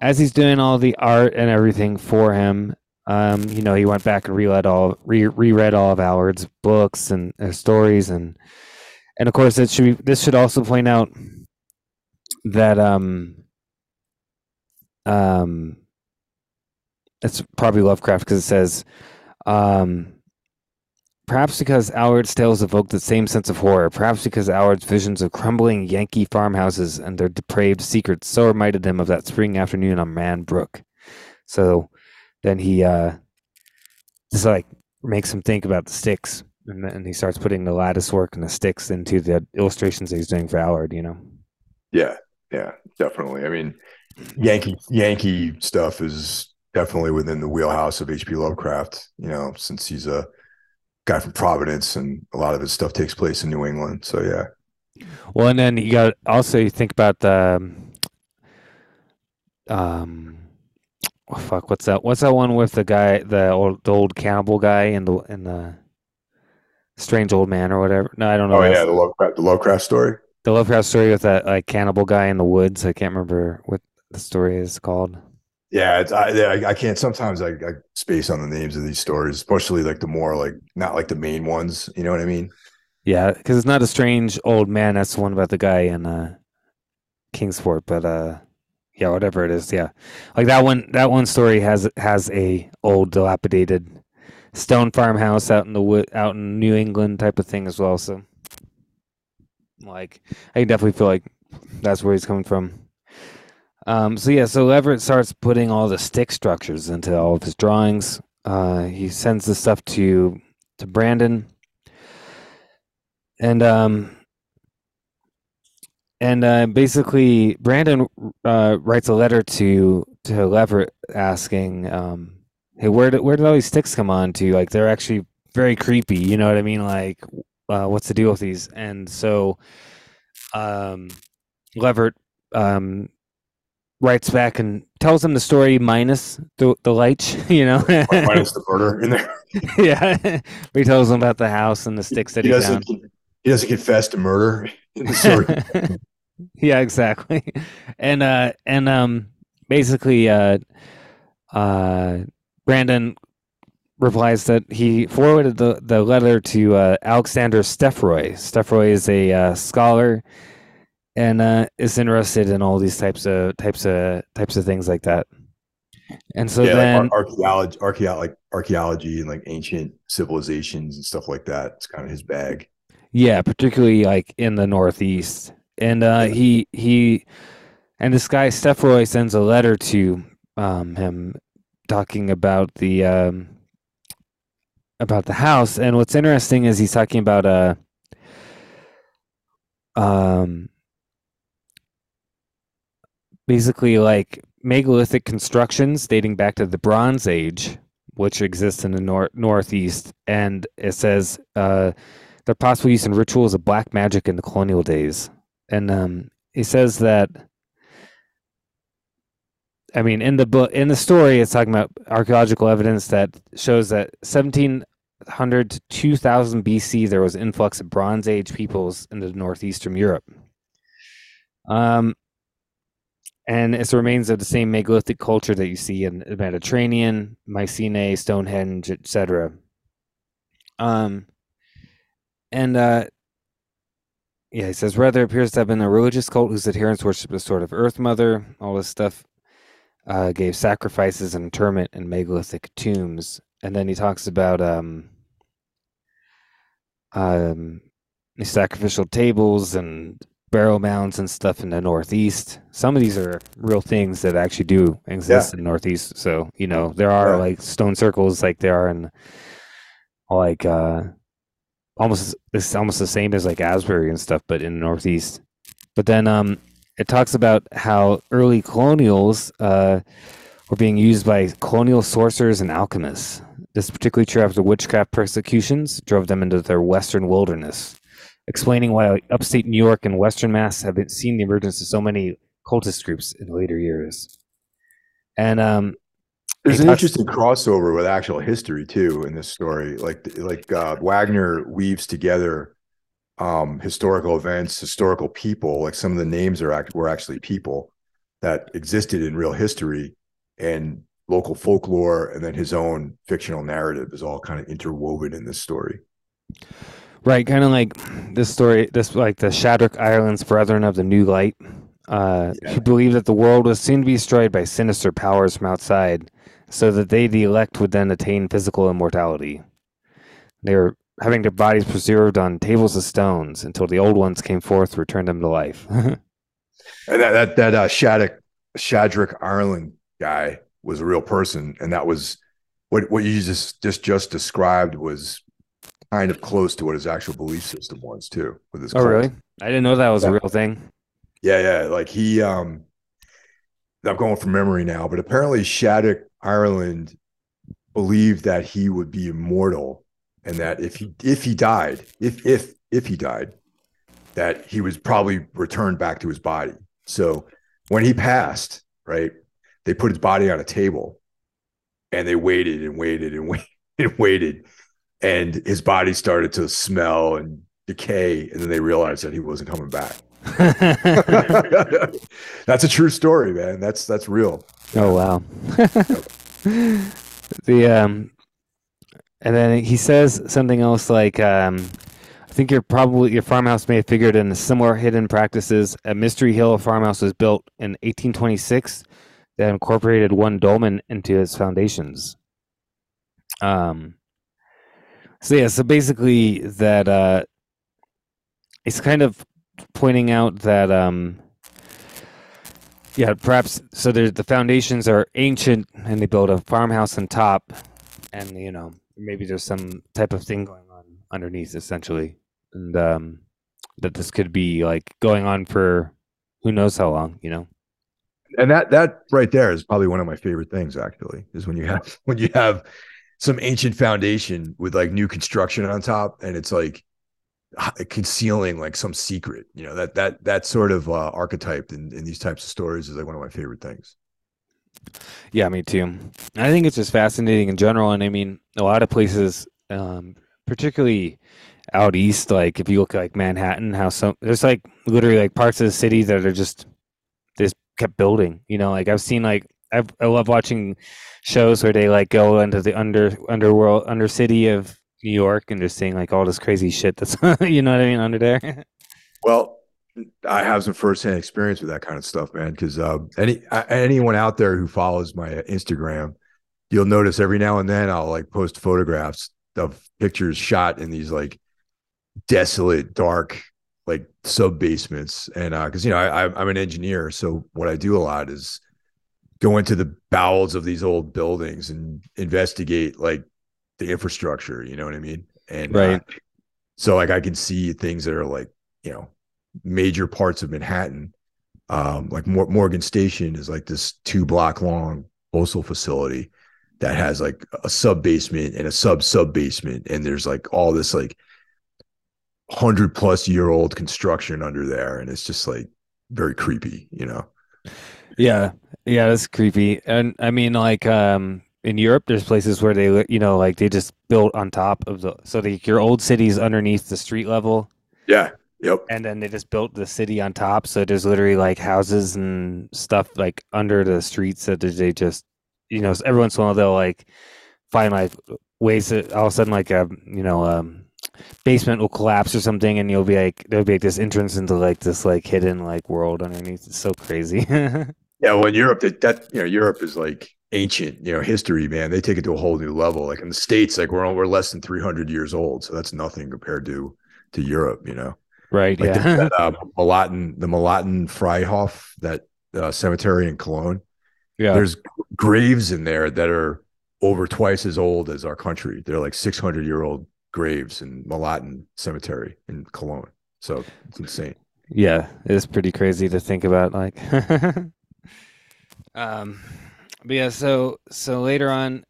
A: as he's doing all the art and everything for him, um, you know, he went back and reread all re- reread all of Allard's books and uh, stories, and and of course, it should be, this should also point out that um um it's probably Lovecraft because it says um Perhaps because Allard's tales evoked the same sense of horror. Perhaps because Allard's visions of crumbling Yankee farmhouses and their depraved secrets so reminded him of that spring afternoon on Man Brook. So then he uh, just like makes him think about the sticks, and then he starts putting the lattice work and the sticks into the illustrations that he's doing for Allard. You know.
B: Yeah, yeah, definitely. I mean, Yankee Yankee stuff is definitely within the wheelhouse of H.P. Lovecraft. You know, since he's a guy from Providence, and a lot of his stuff takes place in New England. So yeah.
A: Well, and then you got also you think about the um, oh, fuck, what's that? What's that one with the guy, the old the old cannibal guy in the in the strange old man or whatever? No, I don't know.
B: Oh yeah, the Lovecraft, the Lovecraft story.
A: The Lovecraft story with that like cannibal guy in the woods. I can't remember what the story is called.
B: Yeah, I I can't. Sometimes I, I space on the names of these stories, especially like the more like not like the main ones. You know what I mean?
A: Yeah, because it's not a strange old man. That's the one about the guy in uh, Kingsport, but uh, yeah, whatever it is, yeah, like that one. That one story has has a old dilapidated stone farmhouse out in the wood, out in New England type of thing as well. So, like, I definitely feel like that's where he's coming from. Um, so yeah, so Leverett starts putting all the stick structures into all of his drawings. Uh, he sends the stuff to to Brandon, and um, and uh, basically Brandon uh, writes a letter to to Leverett asking, um, "Hey, where did where did all these sticks come on to? Like they're actually very creepy. You know what I mean? Like, uh, what's the deal with these?" And so, um, Leverett um, writes back and tells him the story minus the the light, (laughs) you know,
B: minus the murder in there. (laughs)
A: yeah, (laughs) he tells him about the house and the sticks that
B: he,
A: he,
B: doesn't.
A: found.
B: He doesn't confess to murder in the story.
A: yeah, exactly. And uh, and um, basically, uh, uh, Brandon replies that he forwarded the, the letter to uh, Alexander Stefroi. Stefroi is a uh, scholar and uh, is interested in all these types of types of types of things like that. And so
B: yeah,
A: then
B: like ar- archaeology, archaeology, like archaeology and like ancient civilizations and stuff like that. It's kind of his bag.
A: Yeah, particularly like in the Northeast. And uh,
B: Yeah.
A: he he and this guy Stefroi sends a letter to um, him talking about the um, about the house. And what's interesting is he's talking about uh um basically like megalithic constructions dating back to the Bronze Age, which exists in the nor- Northeast, and it says uh, their possible use in rituals of black magic in the colonial days. And um, he says that. I mean, in the book, in the story, it's talking about archaeological evidence that shows that 1700 to 2000 BC there was influx of Bronze Age peoples into northeastern Europe. Um, and it's remains of the same megalithic culture that you see in the Mediterranean, Mycenae, Stonehenge, etc. Um, and uh, yeah, he says rather appears to have been a religious cult whose adherents worship a sort of Earth Mother. All this stuff uh, gave sacrifices and interment in megalithic tombs, and then he talks about um, um, sacrificial tables and barrow mounds and stuff in the Northeast. Some of these are real things that actually do exist in the Northeast. So you know there are
B: Yeah.
A: like stone circles like there are in like uh almost it's almost the same as like Avebury and stuff, but in the Northeast. But then um it talks about how early colonials uh were being used by colonial sorcerers and alchemists. This is particularly true after witchcraft persecutions drove them into their western wilderness, explaining why upstate New York and Western Mass have been, seen the emergence of so many cultist groups in later years. And um,
B: There's an interesting crossover with actual history too in this story. Like like uh, Wagner weaves together um, historical events, historical people. Like some of the names are act- were actually people that existed in real history, and local folklore, and then his own fictional narrative is all kind of interwoven in this story.
A: Right, kind of like this story, this like the Shadrach Ireland's brethren of the New Light, uh,
B: Yeah.
A: who believed that the world was soon to be destroyed by sinister powers from outside, so that they, the elect, would then attain physical immortality. They were having their bodies preserved on tables of stones until the old ones came forth returned them to life. (laughs)
B: And that that that uh, Shadrach Shadrach Ireland guy was a real person, and that was what what you just just just described was kind of close to what his actual belief system was too. With his
A: oh,
B: cult.
A: really? I didn't know that was a real thing.
B: Yeah, yeah. Like he, um, I'm going from memory now, but apparently Shadrach Ireland believed that he would be immortal, and that if he if he died, if if if he died, that he was probably returned back to his body. So when he passed, right, they put his body on a table, and they waited and waited and (laughs) waited and waited, and his body started to smell and decay, and then they realized that he wasn't coming back. (laughs) (laughs) that's a true story, man. That's that's real.
A: Oh wow. (laughs) the um, and then he says something else like um, I think your probably your farmhouse may have figured in similar hidden practices. A Mystery Hill farmhouse was built in 1826 that incorporated one dolmen into its foundations. Um. So yeah, so basically that uh, it's kind of pointing out that um, yeah, perhaps so. The foundations are ancient, and they build a farmhouse on top, and you know maybe there's some type of thing going on underneath, essentially, and um, that this could be like going on for who knows how long, you know.
B: And that that right there is probably one of my favorite things. Actually, is when you have (laughs) when you have some ancient foundation with like new construction on top, and it's like concealing like some secret you know that that that sort of uh, archetype in, in these types of stories is like one of my favorite things.
A: Yeah me too. I think it's just fascinating in general and i mean a lot of places um, particularly out east like if you look like manhattan how some there's like literally like parts of the city that are just just kept building you know like i've seen like I've, i love watching shows where they like go into the under underworld under city of New York and just seeing like all this crazy shit that's (laughs) you know what I mean under there. (laughs)
B: well, I have some firsthand experience with that kind of stuff, man. Because uh, any anyone out there who follows my Instagram, you'll notice every now and then I'll like post photographs of pictures shot in these like desolate, dark, like sub basements. And because uh, you know I, I'm an engineer, so what I do a lot is go into the bowels of these old buildings and investigate like the infrastructure. You know what I mean? And
A: uh, right. Uh,
B: so like I can see things that are like you know major parts of Manhattan. Um, like Morgan Station is like this two block long postal facility that has like a sub basement and a sub sub basement, and there's like all this like hundred plus year old construction under there, and it's just like very creepy, you know.
A: Yeah, yeah, that's creepy, and I mean, like, um, in Europe, there's places where they, you know, like they just built on top of the, so the, your old city's underneath the street level.
B: Yeah. Yep.
A: And then they just built the city on top. So there's literally like houses and stuff like under the streets that they just, you know, every once in a while they'll like find like ways that all of a sudden like a, you know, um, basement will collapse or something and you'll be like, there'll be like this entrance into like this like hidden like world underneath. It's so crazy. (laughs)
B: yeah. Well, in Europe, that, that, you know, Europe is like, ancient, you know, history, man, they take it to a whole new level. Like in the states, like we're we're less than 300 years old, so that's nothing compared to to Europe, you know.
A: Right.
B: Like
A: yeah. (laughs)
B: The, uh, the Melaten Friedhof, that uh, cemetery in Cologne.
A: Yeah.
B: There's graves in there that are over twice as old as our country. They're like 600 year old graves in Melaten Cemetery in Cologne. So it's insane.
A: Yeah, it's pretty crazy to think about. Like, (laughs) um, but yeah, so so later on,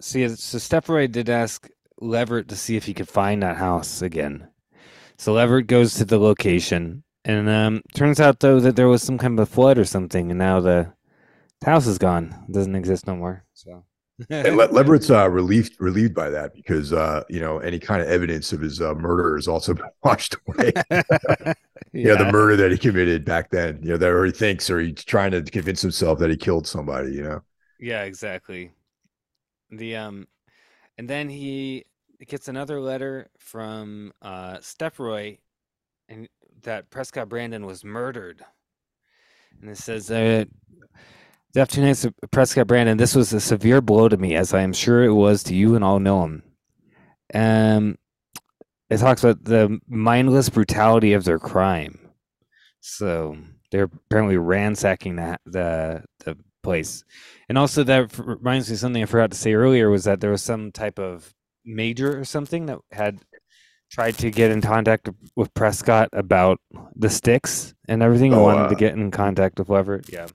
A: see, so Stefroi did ask Leverett to see if he could find that house again. So Leverett goes to the location, and um, turns out though that there was some kind of a flood or something, and now the, the house is gone, it doesn't exist no more. So.
B: and Le- Leverett's uh, relieved relieved by that because uh, you know any kind of evidence of his uh, murder has also been (laughs) washed away. (laughs) yeah. Know the murder that he committed back then. You know that or he thinks or he's trying to convince himself that he killed somebody. You know.
A: Yeah, exactly. The um, and then he gets another letter from uh Stefroi, and that Prescott Brandon was murdered. And it says that the afternoon Prescott Brandon, this was a severe blow to me, as I am sure it was to you and all know him. Um, it talks about the mindless brutality of their crime. So they're apparently ransacking the the, the place. And also that reminds me of something I forgot to say earlier was that there was some type of major or something that had tried to get in contact with Prescott about the sticks and everything. Oh, wanted uh, to get in contact with Leverett. Yeah.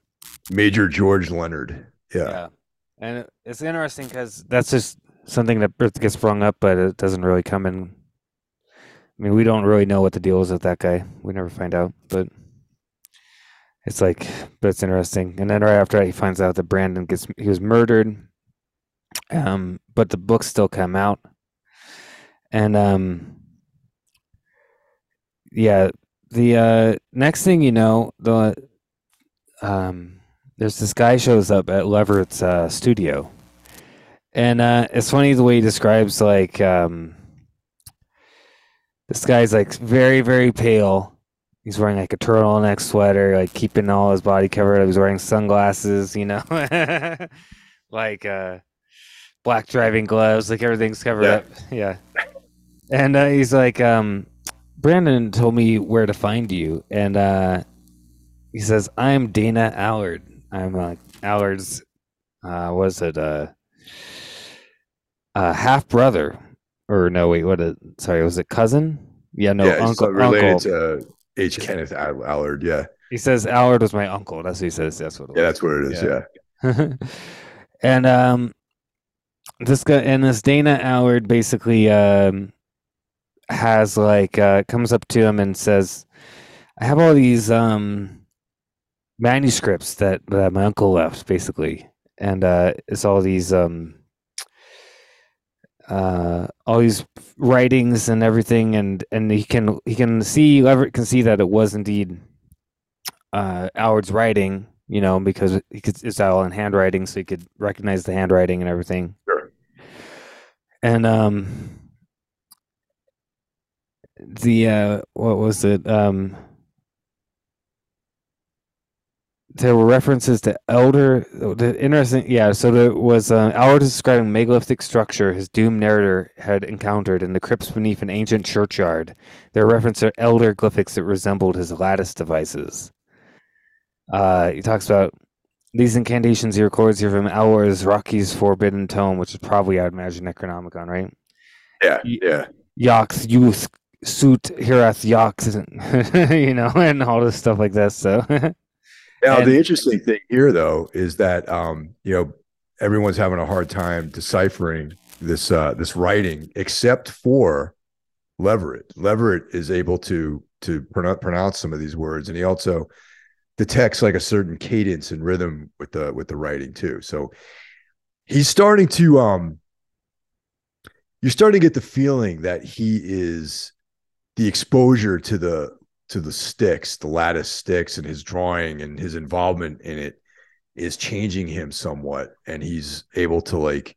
B: Major George Leonard. Yeah.
A: Yeah. And it's interesting because that's just something that gets sprung up, but it doesn't really come in. I mean, we don't really know what the deal is with that guy. We never find out, but it's like, but it's interesting. And then right after that, he finds out that Brandon gets he was murdered. Um, but the books still come out, and um, yeah, the uh next thing you know, the um, there's this guy shows up at Leverett's uh, studio, and uh, it's funny the way he describes like um, this guy's like very very pale. He's wearing like a turtleneck sweater, like keeping all his body covered. He's wearing sunglasses, you know, (laughs) like uh, black driving gloves, like everything's covered
B: Yeah.
A: up. Yeah. And uh, he's like, um, Brandon told me where to find you, and uh, he says, "I'm Dana Allard. I'm uh, Allard's. Uh, was it uh, uh, half brother, or no? Wait, what? A, sorry, was it cousin? Yeah, no,
B: yeah,
A: uncle.
B: related
A: uncle.
B: to H. Kenneth Allard. Yeah,
A: He says Allard was my uncle. That's what he says. That's what. It
B: yeah, that's what it is.
A: Yeah.
B: Yeah, (laughs)
A: and um, this guy and this Dana Allard basically um has like uh comes up to him and says, "I have all these um manuscripts that that my uncle left, basically, and uh, it's all these um." Uh, all these writings and everything, and and he can he can see Leverett can see that it was indeed uh, Allard's writing, you know, because he could, it's all in handwriting, so he could recognize the handwriting and everything.
B: Sure.
A: And um, the uh, what was it? Um, there were references to elder. The interesting, yeah. So there was uh, is describing a megalithic structure his doomed narrator had encountered in the crypts beneath an ancient churchyard. There are references to elder glyphics that resembled his lattice devices. Uh, he talks about these incantations he records here from Alwar's Rocky's Forbidden Tome, which is probably, I would imagine, Necronomicon, right?
B: yeah, yeah.
A: Yox, youth, suit, hirath, yox, (laughs) you know, and all this stuff like that. So, (laughs)
B: Now,
A: And-
B: the interesting thing here, though, is that um, you know everyone's having a hard time deciphering this uh, this writing, except for Leverett. Leverett is able to to pronounce, pronounce some of these words, and he also detects like a certain cadence and rhythm with the with the writing too. So he's starting to um, you're starting to get the feeling that he is the exposure to the to the sticks, the lattice sticks, and his drawing and his involvement in it is changing him somewhat, and he's able to like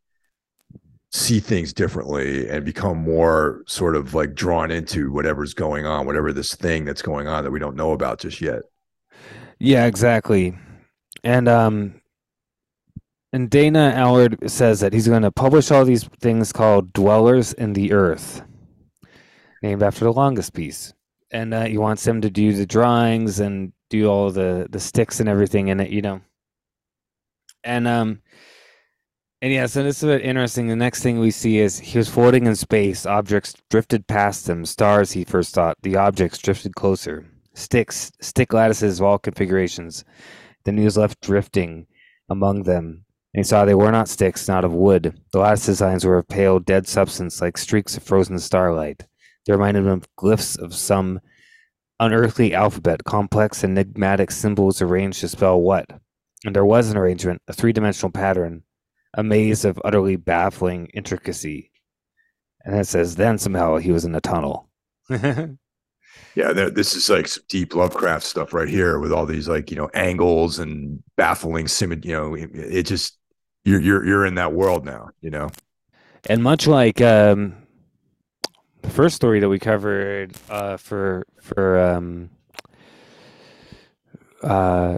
B: see things differently and become more sort of like drawn into whatever's going on, whatever this thing that's going on that we don't know about just yet.
A: yeah, exactly. And um, and Dana Allard says that he's going to publish all these things called Dwellers in the Earth, named after the longest piece. And uh, he wants them to do the drawings and do all the the sticks and everything in it, you know. And um, and yeah, so this is interesting. The next thing we see is he was floating in space. Objects drifted past him. Stars, he first thought. The objects drifted closer. Sticks, stick lattices of all configurations. Then he was left drifting among them. And he saw they were not sticks, not of wood. The lattice designs were of pale, dead substance, like streaks of frozen starlight. They reminded him of glyphs of some unearthly alphabet, complex, enigmatic symbols arranged to spell what? And there was an arrangement, a three dimensional pattern, a maze of utterly baffling intricacy. And it says, then somehow he was in a tunnel. (laughs)
B: Yeah, this is like some deep Lovecraft stuff right here with all these like you know angles and baffling symmetry. You know, it, it just you're you're you're in that world now. You know.
A: and much like um, the first story that we covered uh, for for um, uh,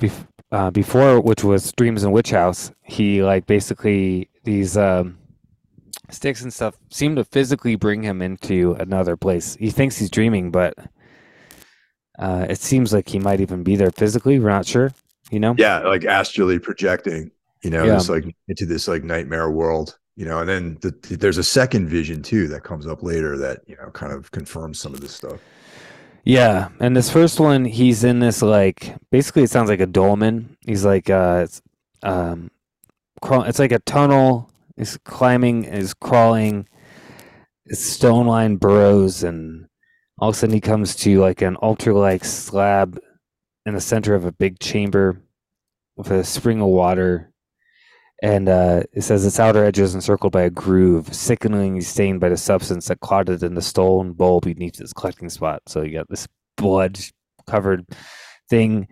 A: bef- uh, before, which was Dreams in Witch House, he like basically these um, sticks and stuff seem to physically bring him into another place. He thinks he's dreaming, but uh, it seems like he might even be there physically. We're not sure, you know.
B: yeah like astrally projecting you know
A: Yeah.
B: this like into this like nightmare world you know and then the, there's a second vision too that comes up later that you know kind of confirms some of this stuff
A: Yeah, and this first one, he's in this like basically it sounds like a dolmen. He's like uh, it's, um. It's like a tunnel. He's climbing. Is crawling. Stone lined burrows, and all of a sudden he comes to like an altar like slab in the center of a big chamber with a spring of water. And uh, it says its outer edge is encircled by a groove, sickeningly stained by the substance that clotted in the stone bowl beneath its collecting spot. So you got this blood covered thing.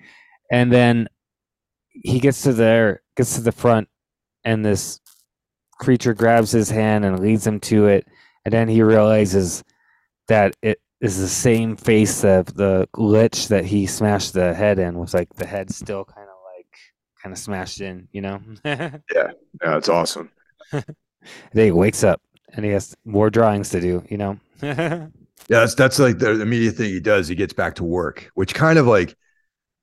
A: And then he gets to there, gets to the front, and this creature grabs his hand and leads him to it, and then he realizes that it is the same face of the lich that he smashed the head in, with like the head still kind of kind of smashed in, you know. (laughs)
B: yeah, yeah, it's awesome.
A: then he wakes up and he has more drawings to do, you know. (laughs)
B: yeah, that's that's like the immediate thing he does. He gets back to work, which kind of like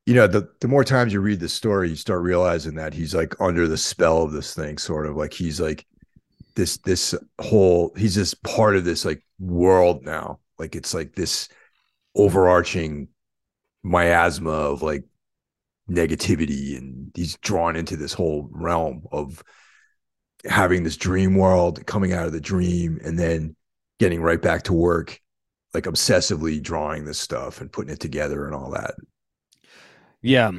B: you know, the the more times you read the story, you start realizing that he's like under the spell of this thing, sort of like he's like this this whole he's just part of this like world now. Like it's like this overarching miasma of like negativity and he's drawn into this whole realm of having this dream world coming out of the dream and then getting right back to work like obsessively drawing this stuff and putting it together and all that.
A: Yeah,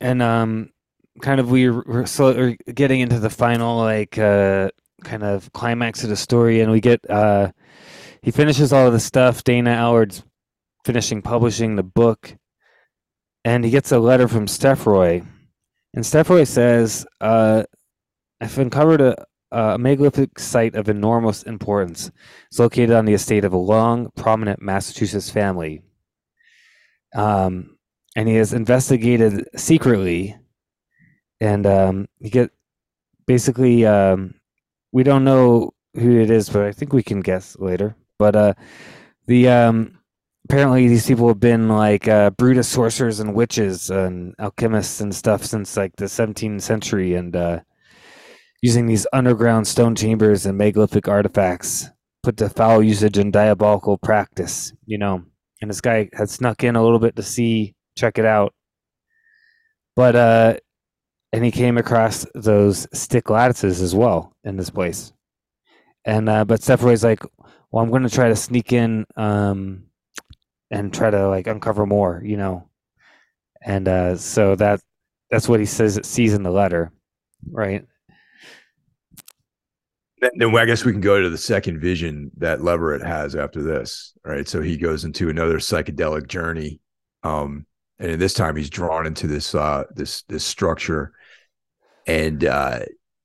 A: and um, kind of we we're, so, getting into the final like uh kind of climax of the story, and we get uh he finishes all of the stuff. Dana Allard's finishing publishing the book, and he gets a letter from Stefroi, and Stefroi says, uh, "I've uncovered a." a megalithic site of enormous importance. It's located on the estate of a long, prominent Massachusetts family. Um, and he has investigated secretly, and um, he get basically um, we don't know who it is, but I think we can guess later. But uh, the um, apparently these people have been like uh, Brutus sorcerers and witches and alchemists and stuff since like the 17th century, and uh, using these underground stone chambers and megalithic artifacts put to foul usage and diabolical practice. You know, and this guy had snuck in a little bit to see check it out. But uh and he came across those stick lattices as well in this place. And uh but Stefroi's like, well, I'm gonna try to sneak in um and try to like uncover more, you know. And uh so that that's what he says sees in the letter, right?
B: Then I guess we can go to the second vision that Leverett has after this, right? So he goes into another psychedelic journey. Um, and this time he's drawn into this uh this this structure and uh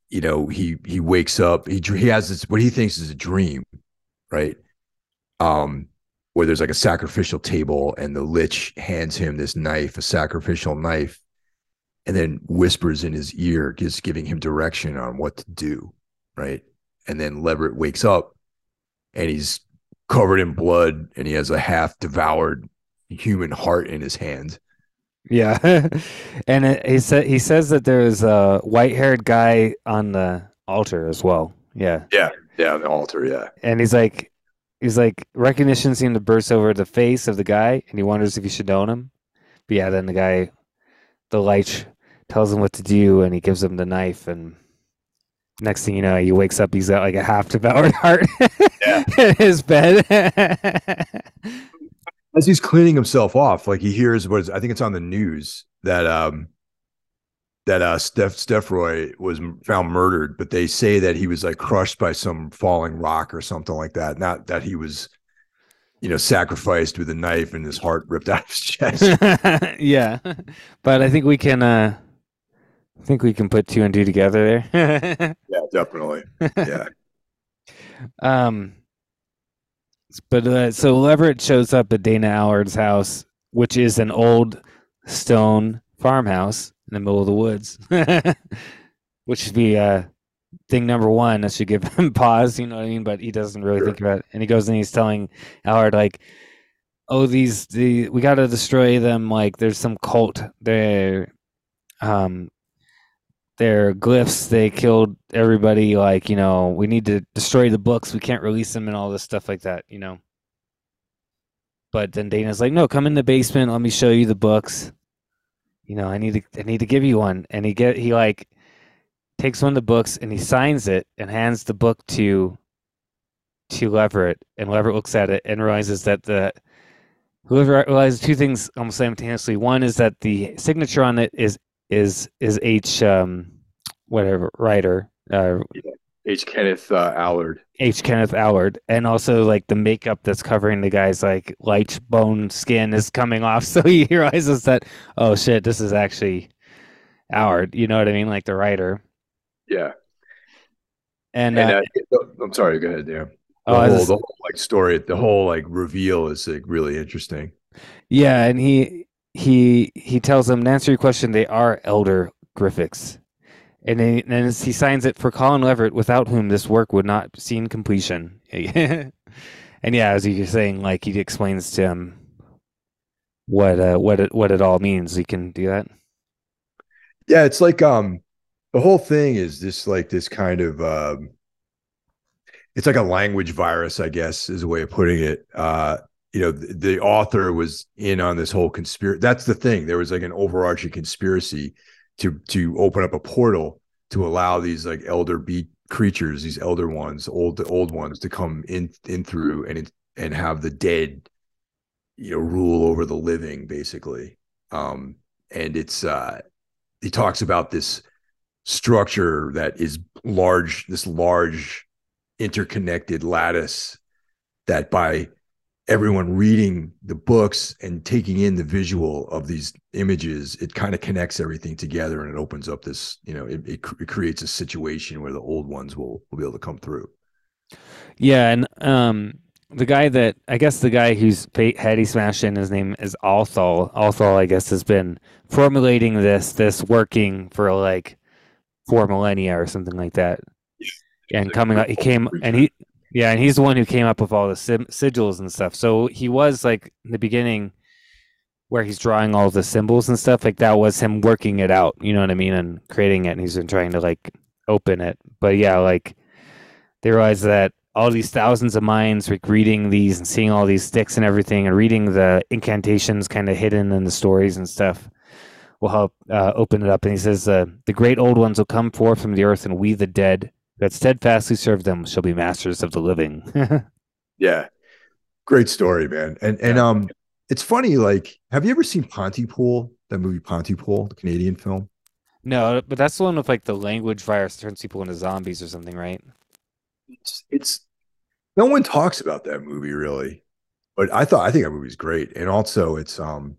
B: you know he he wakes up he he has this what he thinks is a dream right um where there's like a sacrificial table and the lich hands him this knife a sacrificial knife and then whispers in his ear just giving him direction on what to do right? And then Leverett wakes up and he's covered in blood and he has a half devoured human heart in his hand.
A: Yeah, (laughs) and it, he said he says that there is a white-haired guy on the altar as well. Yeah,
B: yeah, yeah, the altar. Yeah,
A: and he's like, he's like, recognition seemed to burst over the face of the guy, and he wonders if he should own him. But yeah, then the guy, the light, tells him what to do, and he gives him the knife, and next thing you know, he wakes up, he's got like a half devoured (laughs) heart in his bed
B: as he's cleaning himself off, like he hears what is, I think it's on the news that um that uh Steph Stefroi was found murdered, but they say that he was like crushed by some falling rock or something like that. Not that he was, you know, sacrificed with a knife and his heart ripped (laughs) out of his chest. (laughs)
A: yeah, but I think we can. uh I think we can put two and two together
B: there. (laughs) yeah, definitely. Yeah.
A: um but uh, so Leverett shows up at Dana Allard's house, which is an old stone farmhouse in the middle of the woods, (laughs) which should be uh, thing number one. That should give (laughs) him pause, you know what I mean? But he doesn't really sure. think about it. And he goes and he's telling Allard, like, oh, these, the we got to destroy them. Like, there's some cult. They're, um, their glyphs they killed everybody like you know we need to destroy the books we can't release them and all this stuff like that you know but then dana's like no come in the basement let me show you the books you know i need to i need to give you one. And he get he like takes one of the books and he signs it and hands the book to to leverett. And leverett looks at it and realizes that the whoever realizes two things almost simultaneously. One is that the signature on it is is is H um whatever writer uh
B: H Kenneth uh, Allard
A: H Kenneth Allard and also like the makeup that's covering the guy's like light bone skin is coming off (laughs) so he realizes that oh shit this is actually Howard. You know what I mean? Like the writer.
B: Yeah.
A: And,
B: And
A: uh,
B: uh, I'm sorry. Go ahead. Yeah. The,
A: oh,
B: whole,
A: was-
B: the whole like story, the whole like reveal is like really interesting.
A: yeah, and he he he tells them to answer your question. They are elder Griffics, and then he signs it for Colin Leverett, without whom this work would not seen completion. (laughs) and yeah, as you're saying, like he explains to him what uh, what it what it all means. He can do that.
B: Yeah, it's like um the whole thing is this like this kind of um it's like a language virus, I guess, is a way of putting it. Uh, you know, the, the author was in on this whole conspiracy. That's the thing. There was like an overarching conspiracy to to open up a portal to allow these like elder beat creatures, these elder ones, old old ones, to come in in through and and have the dead, you know, rule over the living, basically. Um, and it's uh he talks about this structure that is large, this large interconnected lattice that by everyone reading the books and taking in the visual of these images, it kind of connects everything together and it opens up this, you know, it, it, cr- it creates a situation where the old ones will, will be able to come through.
A: Yeah, and um, the guy that I guess the guy who's pa- had he smashed in, his name is Althal. Althal, I guess, has been formulating this, this working for like four millennia or something like that. And coming up, he came and he, yeah, and he's the one who came up with all the sigils and stuff. So he was like in the beginning, where he's drawing all the symbols and stuff. Like that was him working it out. You know what I mean? And creating it, and he's been trying to like open it. But yeah, like they realize that all these thousands of minds like reading these and seeing all these sticks and everything and reading the incantations kind of hidden in the stories and stuff will help uh, open it up and he says uh, the great old ones will come forth from the earth and we the dead had steadfastly serve them shall be masters of the living (laughs)
B: Yeah. Great story, man. And, and, um, it's funny, like, have you ever seen Pontypool, that movie Pontypool, the Canadian film?
A: no but that's the one with like the language virus turns people into zombies or something right
B: it's it's no one talks about that movie really but i thought i think that movie's great and also it's um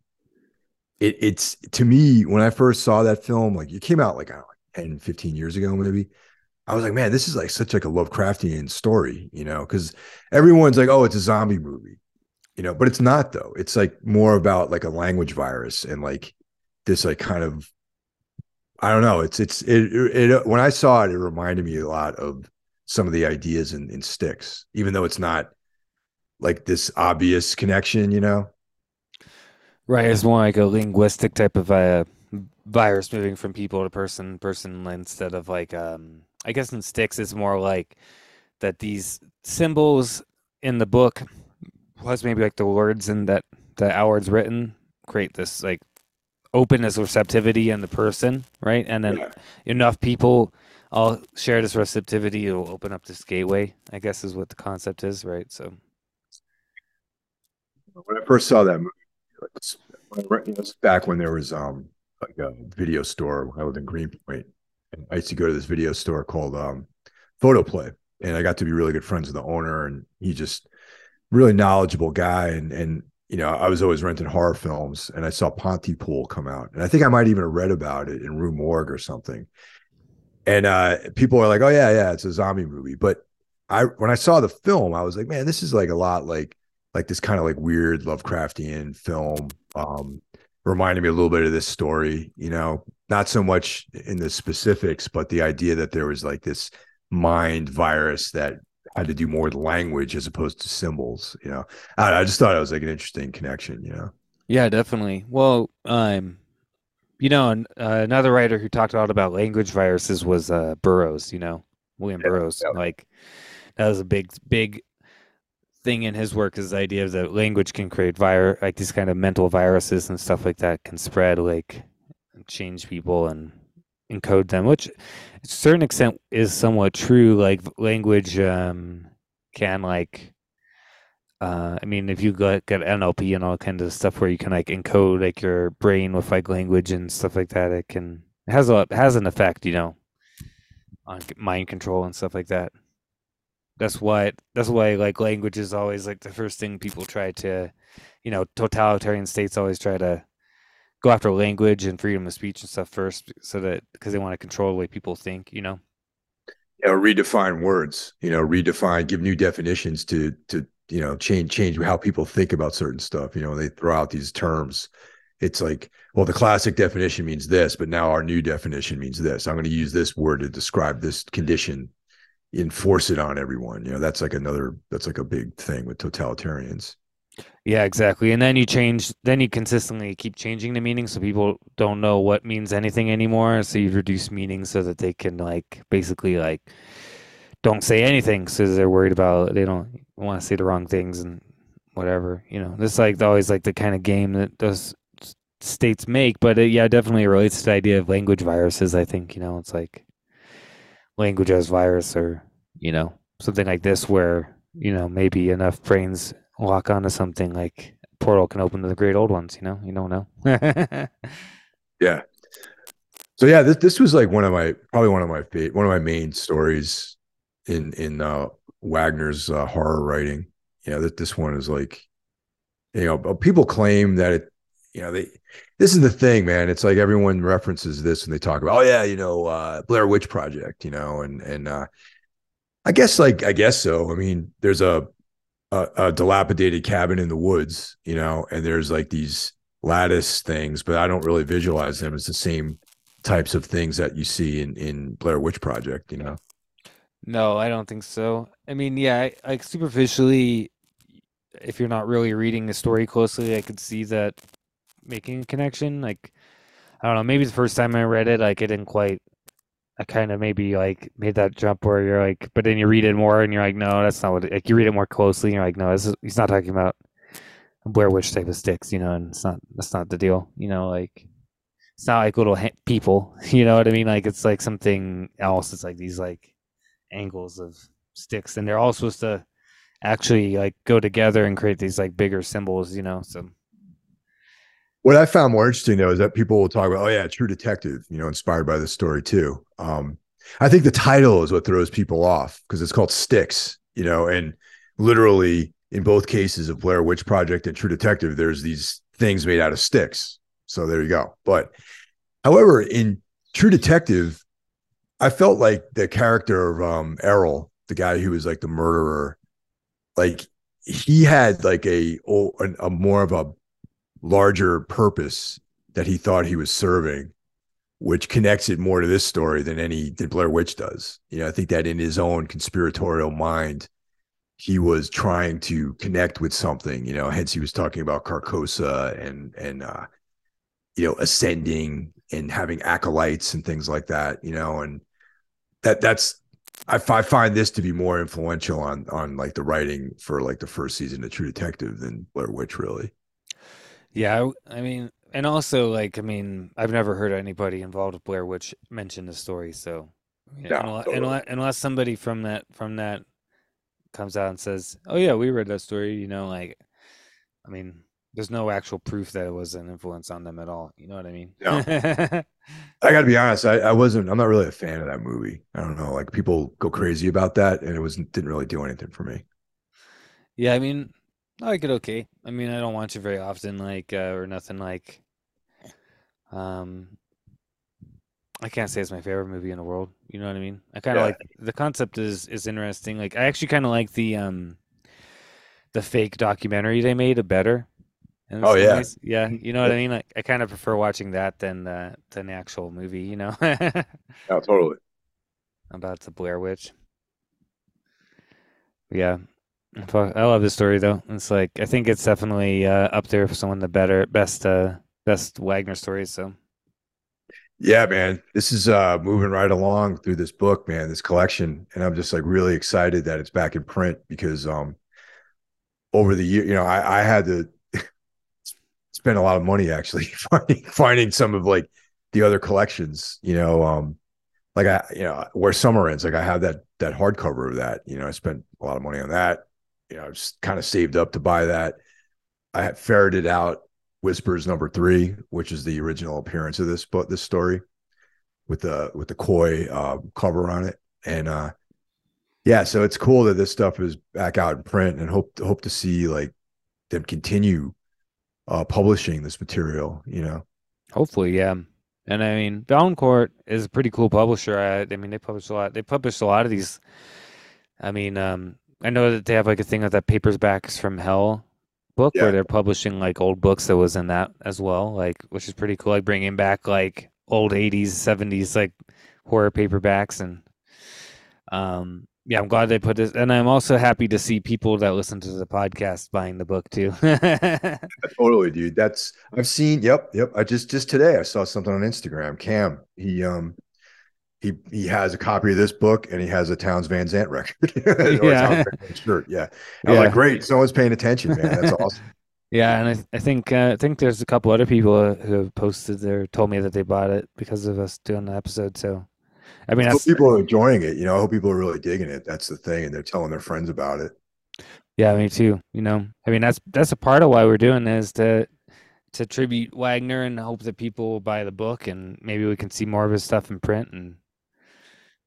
B: it it's to me when i first saw that film like it came out like, I don't know, like 10 15 years ago maybe i was like man this is like such like a lovecraftian story you know because everyone's like oh it's a zombie movie you know but it's not though it's like more about like a language virus and like this like kind of i don't know it's it's it, it when i saw it it reminded me a lot of some of the ideas in, in sticks, even though it's not like this obvious connection, you know?
A: right it's more like a linguistic type of uh, virus moving from people to person person instead of like um i guess in sticks it's more like that these symbols in the book plus maybe like the words in that the Howard's written create this like openness receptivity in the person right and then
B: Yeah.
A: enough people all share this receptivity it'll open up this gateway i guess is what the concept is right so
B: When I first saw that movie, like, it's- when I re- you know, it's back when there was um like a video store when I lived in Greenpoint, I used to go to this video store called um Photoplay, and I got to be really good friends with the owner, and he just really knowledgeable guy, and and you know I was always renting horror films, and I saw Pontypool come out, and I think I might even have read about it in Rue Morgue or something, and uh people are like, oh yeah, yeah, it's a zombie movie, but I when I saw the film, I was like, man, this is like a lot like like this kind of like weird Lovecraftian film. Um, reminded me a little bit of this story, you know, not so much in the specifics, but the idea that there was like this mind virus that had to do more with language as opposed to symbols, you know. I, I just thought it was like an interesting connection, you know.
A: Yeah, definitely. Well, um, you know, an, uh, another writer who talked a lot about language viruses was uh, Burroughs. You know, William
B: Yeah,
A: Burroughs.
B: yeah.
A: Like that was a big, big thing in his work is the idea that language can create vir like these kind of mental viruses and stuff like that can spread, like change people and encode them, which to a certain extent is somewhat true. Like language um, can like uh, I mean, if you got get NLP and all kinds of stuff where you can like encode like your brain with like language and stuff like that, it can it has a it has an effect, you know, on mind control and stuff like that. That's why that's why like language is always like the first thing people try to, you know, totalitarian states always try to go after language and freedom of speech and stuff first, so that because they want to control the way people think, you know.
B: Know, redefine words. You know, redefine, give new definitions to to you know change change how people think about certain stuff. You know, they throw out these terms. It's like, well, the classic definition means this, but now our new definition means this. I'm going to use this word to describe this condition enforce it on everyone. You know, that's like another that's like a big thing with totalitarians.
A: Yeah, exactly. And then you change then you consistently keep changing the meaning so people don't know what means anything anymore. So you reduce meaning so that they can like basically like don't say anything because they're worried about they don't want to say the wrong things and whatever. You know, this is like always like the kind of game that those states make, but it, yeah, definitely relates to the idea of language viruses. I think you know it's like language as virus or you know something like this where you know maybe enough brains lock onto something like portal can open to the great old ones you know you don't know (laughs)
B: yeah so yeah this, this was like one of my probably one of my one of my main stories in in uh wagner's uh, horror writing know that this one is like you know people claim that it you know, they this is the thing, man. It's like everyone references this and they talk about, oh yeah, you know, uh, Blair Witch Project, you know, and and uh, I guess like I guess so. I mean, there's a, a a dilapidated cabin in the woods, you know, and there's like these lattice things, but I don't really visualize them as the same types of things that you see in in Blair Witch Project, you know.
A: No, I don't think so. I mean, yeah, like superficially, if you're not really reading the story closely, I could see that making a connection. Like I don't know, maybe the first time I read it, like it didn't quite. I kind of maybe like made that jump where you're like, but then you read it more and you're like, no, that's not what. It, like you read it more closely and you're like, no, this is he's not talking about Blair Witch type of sticks, you know, and it's not that's not the deal, you know, like it's not like little ha- people, (laughs) you know what I mean? Like it's like something else. It's like these like angles of sticks, and they're all supposed to actually like go together and create these like bigger symbols, you know. So
B: what I found more interesting though is that people will talk about, oh yeah, True Detective, you know, inspired by this story too. Um, I think the title is what throws people off because it's called Sticks, you know, and literally in both cases of Blair Witch Project and True Detective, there's these things made out of sticks. So there you go. But however, in True Detective, I felt like the character of um Errol, the guy who was like the murderer, like he had like a, a, a more of a larger purpose that he thought he was serving, which connects it more to this story than any than Blair Witch does. You know, I think that in his own conspiratorial mind, he was trying to connect with something. You know, hence he was talking about Carcosa and and uh, you know ascending and having acolytes and things like that. You know, and that that's I, I find this to be more influential on on like the writing for like the first season of True Detective than Blair Witch really.
A: Yeah, I, mean, and also like, I mean, I've never heard anybody involved with Blair Witch mention the story. So, yeah, unless, totally. unless, unless somebody from that from that comes out and says, "Oh yeah, we read that story," you know, like, I mean, there's no actual proof that it was an influence on them at all. You know what I mean?
B: Yeah. (laughs) I got to be honest. I, I wasn't. I'm not really a fan of that movie. I don't know. Like people go crazy about that, and it was didn't really do anything for me.
A: Yeah, I mean, I like it okay. I mean, I don't watch it very often, like uh, or nothing like. Um, I can't say it's my favorite movie in the world. You know what I mean? I kind of yeah. like the concept is is interesting. Like I actually kind of like the um the fake documentary they made a better.
B: Oh yeah,
A: yeah. You know what I mean? Like I kind of prefer watching that than the than the actual movie. You know? (laughs)
B: yeah, totally.
A: About the Blair Witch. Yeah, I love this story though. It's like I think it's definitely uh, up there for someone the better best uh, best Wagner stories. So
B: yeah, man, this is uh, moving right along through this book, man, this collection, and I'm just like really excited that it's back in print because um over the year, you know, I, I had to (laughs) spend a lot of money actually (laughs) finding finding some of like the other collections, you know, um like I, you know, where summer ends, like I have that that hardcover of that, you know, I spent a lot of money on that you know, just kind of saved up to buy that. I ferreted out Whispers number three, which is the original appearance of this book, this story, with the with the Coye uh, cover on it, and uh, yeah, so it's cool that this stuff is back out in print, and hope hope to see like them continue uh, publishing this material. You know,
A: Hopefully, yeah. And I mean, Valancourt is a pretty cool publisher. I, I mean, they publish a lot. They publish a lot of these. I mean, um, I know that they have like a thing with that Paperbacks from Hell book
B: Yeah.
A: where they're publishing like old books that was in that as well, like which is pretty cool. Like bringing back like old '80s, '70s like horror paperbacks, and um, yeah, I'm glad they put this. And I'm also happy to see people that listen to the podcast buying the book too. (laughs) (laughs)
B: Totally, dude. That's I've seen. Yep, yep. I just just today I saw something on Instagram. Cam, he um he he has a copy of this book and he has a Townes Van Zandt record. (laughs)
A: Yeah.
B: Shirt. Yeah. I'm like, great. Someone's paying attention, man. That's (laughs) awesome.
A: Yeah, and I, I think uh, I think there's a couple other people uh, who have posted there told me that they bought it because of us doing the episode. So, I mean,
B: I hope people are enjoying it. You know, I hope people are really digging it. That's the thing, and they're telling their friends about it.
A: yeah, me too. You know, I mean, that's that's a part of why we're doing this to to tribute Wagner and hope that people will buy the book and maybe we can see more of his stuff in print and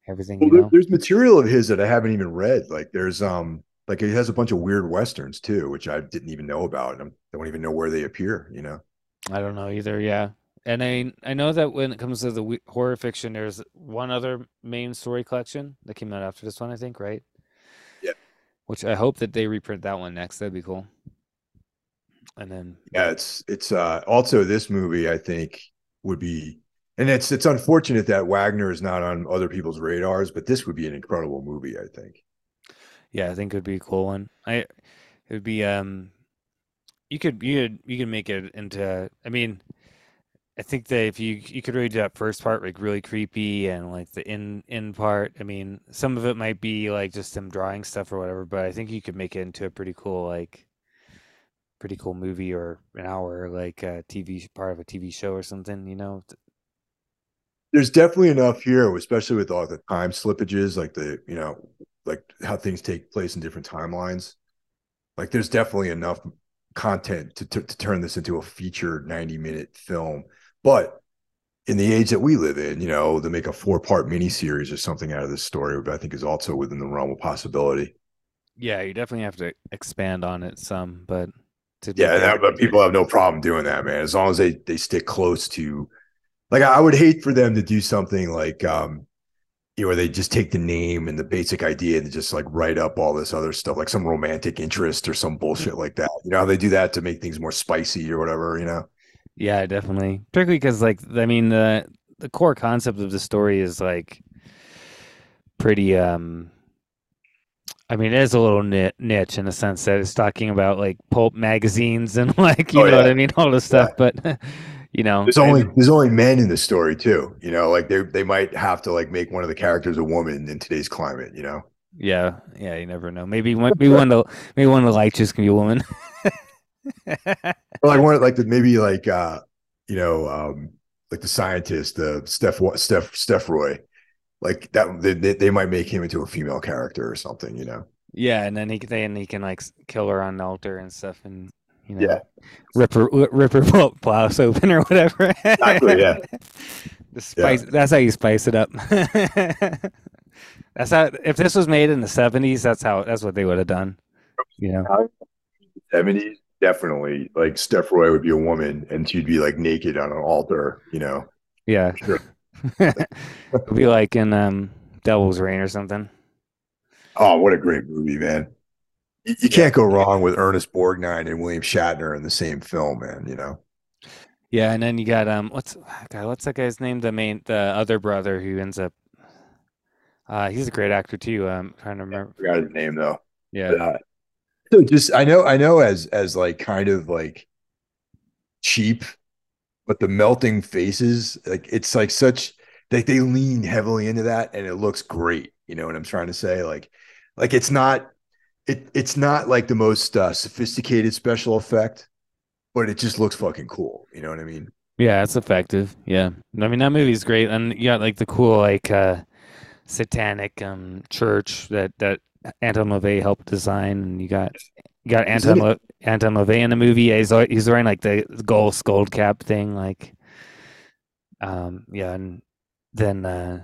A: everything.
B: Well,
A: you
B: there-
A: know,
B: there's material of his that I haven't even read. Like there's um like he has a bunch of weird westerns too, which I didn't even know about. And I don't even know where they appear. You know.
A: I don't know either. Yeah. And I I know that when it comes to the horror fiction, there's one other main story collection that came out after this one, I think, right?
B: Yeah.
A: Which I hope that they reprint that one next. That'd be cool. And then
B: Yeah, it's it's uh also this movie I think would be and it's it's unfortunate that Wagner is not on other people's radars, but this would be an incredible movie, I think.
A: yeah, I think it would be a cool one. I it would be um you could you could you could make it into I mean I think that if you you could really do that first part like really creepy and like the in in part, I mean, some of it might be like just them drawing stuff or whatever, but I think you could make it into a pretty cool like pretty cool movie or an hour like a TV part of a TV show or something, you know.
B: There's definitely enough here, especially with all the time slippages, like the you know, like how things take place in different timelines. Like there's definitely enough content to to, to turn this into a feature 90 minute film. But in the age that we live in, you know, to make a four part miniseries or something out of this story, I think is also within the realm of possibility.
A: Yeah, you definitely have to expand on it some, but to
B: Yeah, that, but people have no problem doing that, man. As long as they they stick close to, like, I would hate for them to do something like, um, you know, where they just take the name and the basic idea and just like write up all this other stuff, like some romantic interest or some bullshit like that. You know, how they do that to make things more spicy or whatever. You know,
A: Yeah, definitely. Particularly because, like, I mean, the the core concept of the story is like pretty. um I mean, it is a little niche in the sense that it's talking about like pulp magazines and (laughs) like you
B: Oh,
A: know what. I mean, all this stuff. But (laughs) you know,
B: there's only there's only men in the story too. You know, like they they might have to like make one of the characters a woman in today's climate. You know,
A: yeah, yeah, you never know. Maybe one, maybe (laughs) one of the maybe one of the lights can be a woman.
B: or like one like the maybe like uh you know um like the scientist uh steph steph Stefroi like that they, they, they might make him into a female character or something you know
A: yeah, and then he can then he can like kill her on the altar and stuff, and you know,
B: Yeah.
A: rip her (laughs) rip her (laughs) open or whatever.
B: Exactly, yeah. (laughs)
A: The spice. That's how you spice it up. that's how. If this was made in the seventies, that's how. That's what they would have done. You know.
B: 70s definitely like Stefroi would be a woman and she'd be like naked on an altar you know
A: Yeah.
B: Sure.
A: It'd be like in um, Devil's Rain or something.
B: oh what a great movie man you, you can't go wrong with ernest borgnine and william shatner in the same film man you know
A: Yeah, and then you got um, what's God, what's that guy's name? The main, the other brother who ends up. Uh, he's a great actor too. I'm trying to remember.
B: forgot his name though
A: Yeah.
B: But, uh, so just I know I know as as like kind of like cheap, but the melting faces like it's like such like they lean heavily into that and it looks great. You know what I'm trying to say? Like like it's not it it's not like the most uh, sophisticated special effect, but it just looks fucking cool. You know what I mean?
A: Yeah, it's effective. Yeah. I mean, that movie's great. And you got like the cool, like, uh, satanic um church that that Anton LaVey helped design, and you got you got Anton Anton LaVey in the movie. He's he's wearing like the gold skull cap thing, like, um, yeah, and then uh,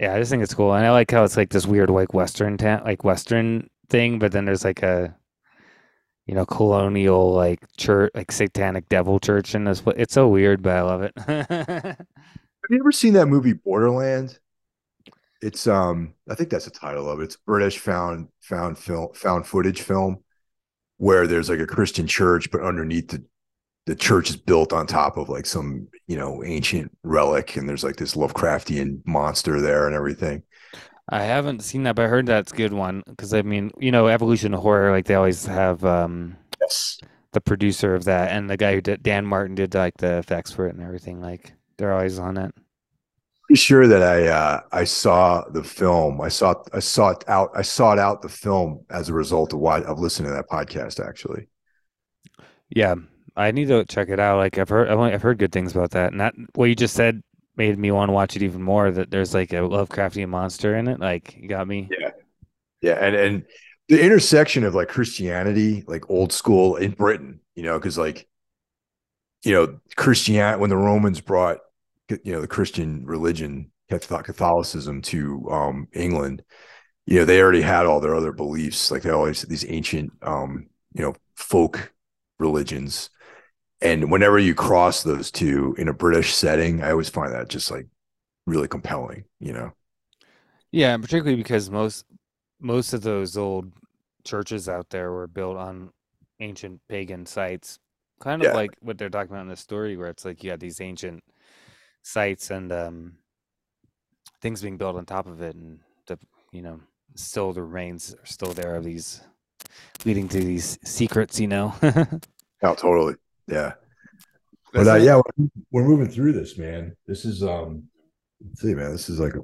A: yeah, I just think it's cool, and I like how it's like this weird like Western town, like Western thing, but then there's like a you know, colonial like church, like satanic devil church, and this. It's so weird, but I love it. (laughs)
B: Have you ever seen that movie Borderland? It's um, I think that's the title of it. It's British found found film found footage film where there's like a Christian church, but underneath the the church is built on top of like some you know ancient relic, and there's like this Lovecraftian monster there and everything.
A: I haven't seen that, but I heard that's a good one because I mean, you know, Evolution of Horror, like they always have um
B: yes.
A: the producer of that and the guy who did Dan Martin did like the effects for it and everything. Like they're always on it.
B: Pretty sure that I uh, I saw the film. I saw I saw it out. I sought out the film as a result of why of listening to that podcast. Actually,
A: yeah, I need to check it out. Like I've heard I've heard good things about that, and that what you just said made me want to watch it even more. That there's like a Lovecraftian monster in it. Like you got me.
B: Yeah, yeah, and and the intersection of like Christianity, like old school in Britain, you know, because like you know Christian when the Romans brought you know the Christian religion Catholicism to um, England, you know they already had all their other beliefs, like they always these ancient um, you know folk religions and whenever you cross those two in a British setting, I always find that just like really compelling, you know.
A: Yeah, particularly because most most of those old churches out there were built on ancient pagan sites. Kind of yeah. like what they're talking about in the story where it's like you had these ancient sites and um things being built on top of it and the you know, still the remains are still there of these leading to these secrets, you know. (laughs)
B: oh, totally. Yeah. But uh, yeah, we're moving through this, man. This is um let's see, man. This is like a,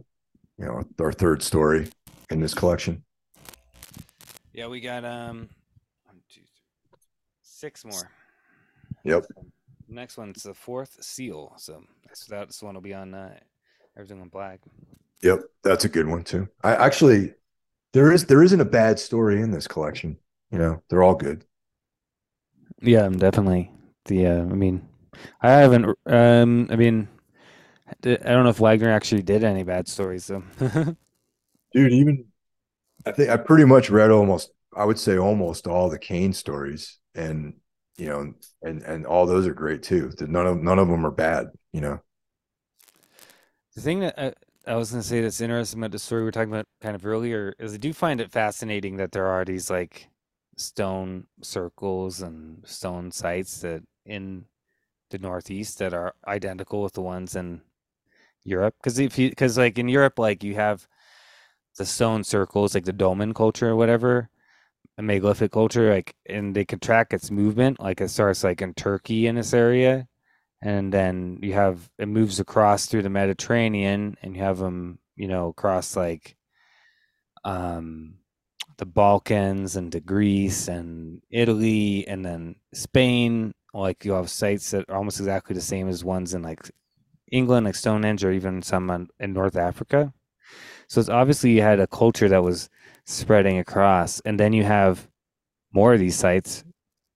B: you know our third story in this collection.
A: Yeah, we got um one, two, three, six more.
B: Yep.
A: next one's the fourth seal. So that's that this one will be on uh, everything went black.
B: Yep, that's a good one too. I actually there is there isn't a bad story in this collection. You know, they're all good.
A: Yeah, definitely the uh, I mean, I haven't. Um, I mean, I don't know if Wagner actually did any bad stories though. (laughs)
B: Dude, even I think I pretty much read almost. I would say almost all the Kane stories, and you know, and and all those are great too. None of none of them are bad. You know.
A: The thing that I, I was going to say that's interesting about the story we are talking about kind of earlier is I do find it fascinating that there are these like stone circles and stone sites that in the Northeast that are identical with the ones in Europe. Because if you, because like in Europe, like you have the stone circles, like the dolmen culture or whatever, a megalithic culture, like, and they can track its movement. Like it starts like in Turkey in this area, and then you have it moves across through the Mediterranean, and you have them, you know, across like, um, the Balkans and to Greece and Italy and then Spain like you have sites that are almost exactly the same as ones in like England, like Stonehenge, or even some in North Africa. So it's obviously you had a culture that was spreading across, and then you have more of these sites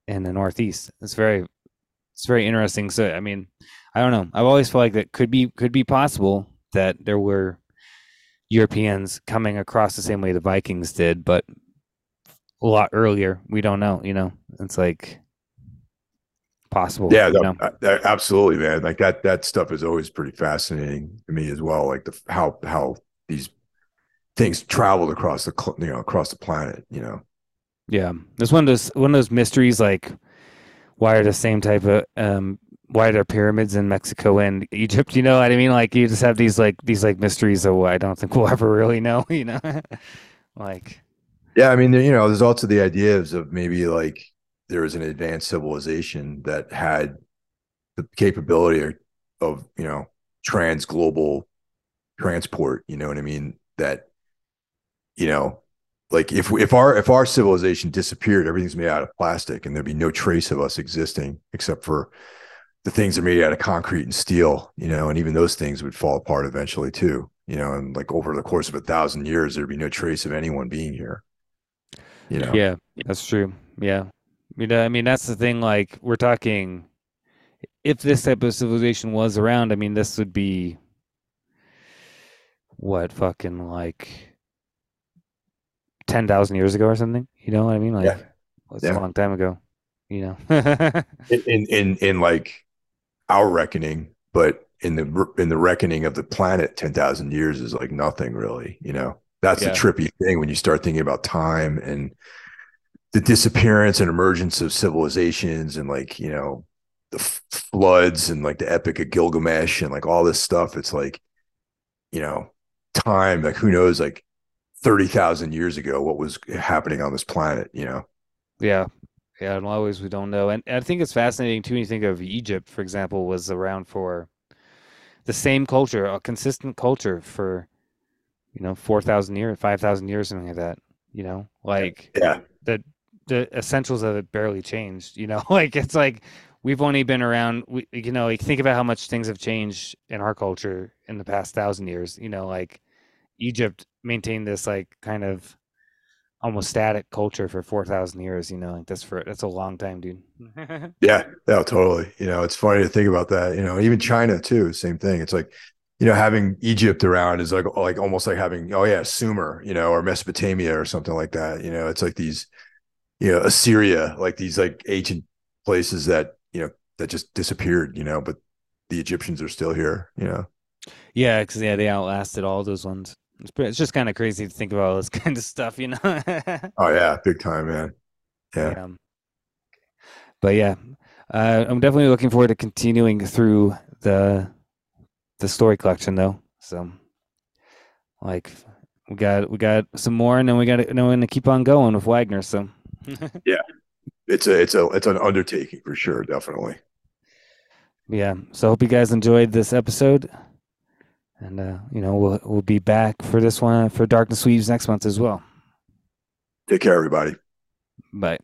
A: in the Northeast. It's very, it's very interesting. So I mean, I don't know. I've always felt like that could be could be possible that there were Europeans coming across the same way the Vikings did, but a lot earlier. We don't know. You know, it's like possible.
B: Yeah, no, absolutely, man. Like that that stuff is always pretty fascinating to me as well. Like the how how these things traveled across the you know across the planet. You know.
A: Yeah, there's one of those one of those mysteries like why are the same type of um why are there pyramids in Mexico and Egypt? You know what I mean? Like you just have these like these like mysteries that I don't think (laughs) we'll ever really know. You know, (laughs) like.
B: Yeah, I mean, you know, there's also the ideas of maybe like there was an advanced civilization that had the capability of you know trans global transport you know what i mean? That you know like if if our if our civilization disappeared everything's made out of plastic and there'd be no trace of us existing except for the things that are made out of concrete and steel you know and even those things would fall apart eventually too you know and like over the course of a thousand years there'd be no trace of anyone being here you know?
A: Yeah that's true. Yeah you know, I mean, that's the thing. Like, we're talking, if this type of civilization was around, I mean, this would be what fucking like ten thousand years ago or something. You know what I mean? Like,
B: yeah,
A: It's
B: Yeah.
A: a long time ago, you know. (laughs)
B: in, in in like our reckoning, but in the in the reckoning of the planet, ten thousand years is like nothing really. You know, that's
A: Yeah.
B: the trippy thing when you start thinking about time and the disappearance and emergence of civilizations and like you know the f- floods and like the epic of Gilgamesh and like all this stuff. It's like you know time like who knows like thirty thousand years ago what was happening on this planet. You know.
A: Yeah. Yeah, in a lot of ways we don't know. And I think it's fascinating too when you think of Egypt, for example, was around for the same culture, a consistent culture for, you know, 4,000 years, 5,000 years, something like that, you know, like
B: Yeah.
A: the the essentials of it barely changed, you know, (laughs) like it's like we've only been around, we, you know, like think about how much things have changed in our culture in the past thousand years, you know, like Egypt maintained this like kind of almost static culture for 4,000 years, you know, like that's for, that's a long time, dude. (laughs)
B: Yeah, yeah, totally. You know, it's funny to think about that. You know, even China too, same thing. It's like, you know, having Egypt around is like like almost like having oh yeah, Sumer, you know, or Mesopotamia or something like that. You know, it's like these, you know, Assyria, like these like ancient places that you know that just disappeared. You know, but the Egyptians are still here. You know.
A: yeah, because yeah, they outlasted all those ones. It's, pretty, it's just kind of crazy to think about all this (laughs) kind of stuff, you know. (laughs)
B: Oh yeah, big time, man. Yeah.
A: Um, but yeah, uh, I'm definitely looking forward to continuing through the the story collection, though. So, like, we got we got some more, and then we got to, then we're gonna keep on going with Wagner. So, (laughs) Yeah,
B: it's a it's a it's an undertaking for sure, definitely.
A: yeah. So, hope you guys enjoyed this episode, and uh, you know, we'll we'll be back for this one for Darkness Weaves next month as well.
B: Take care, everybody.
A: Bye.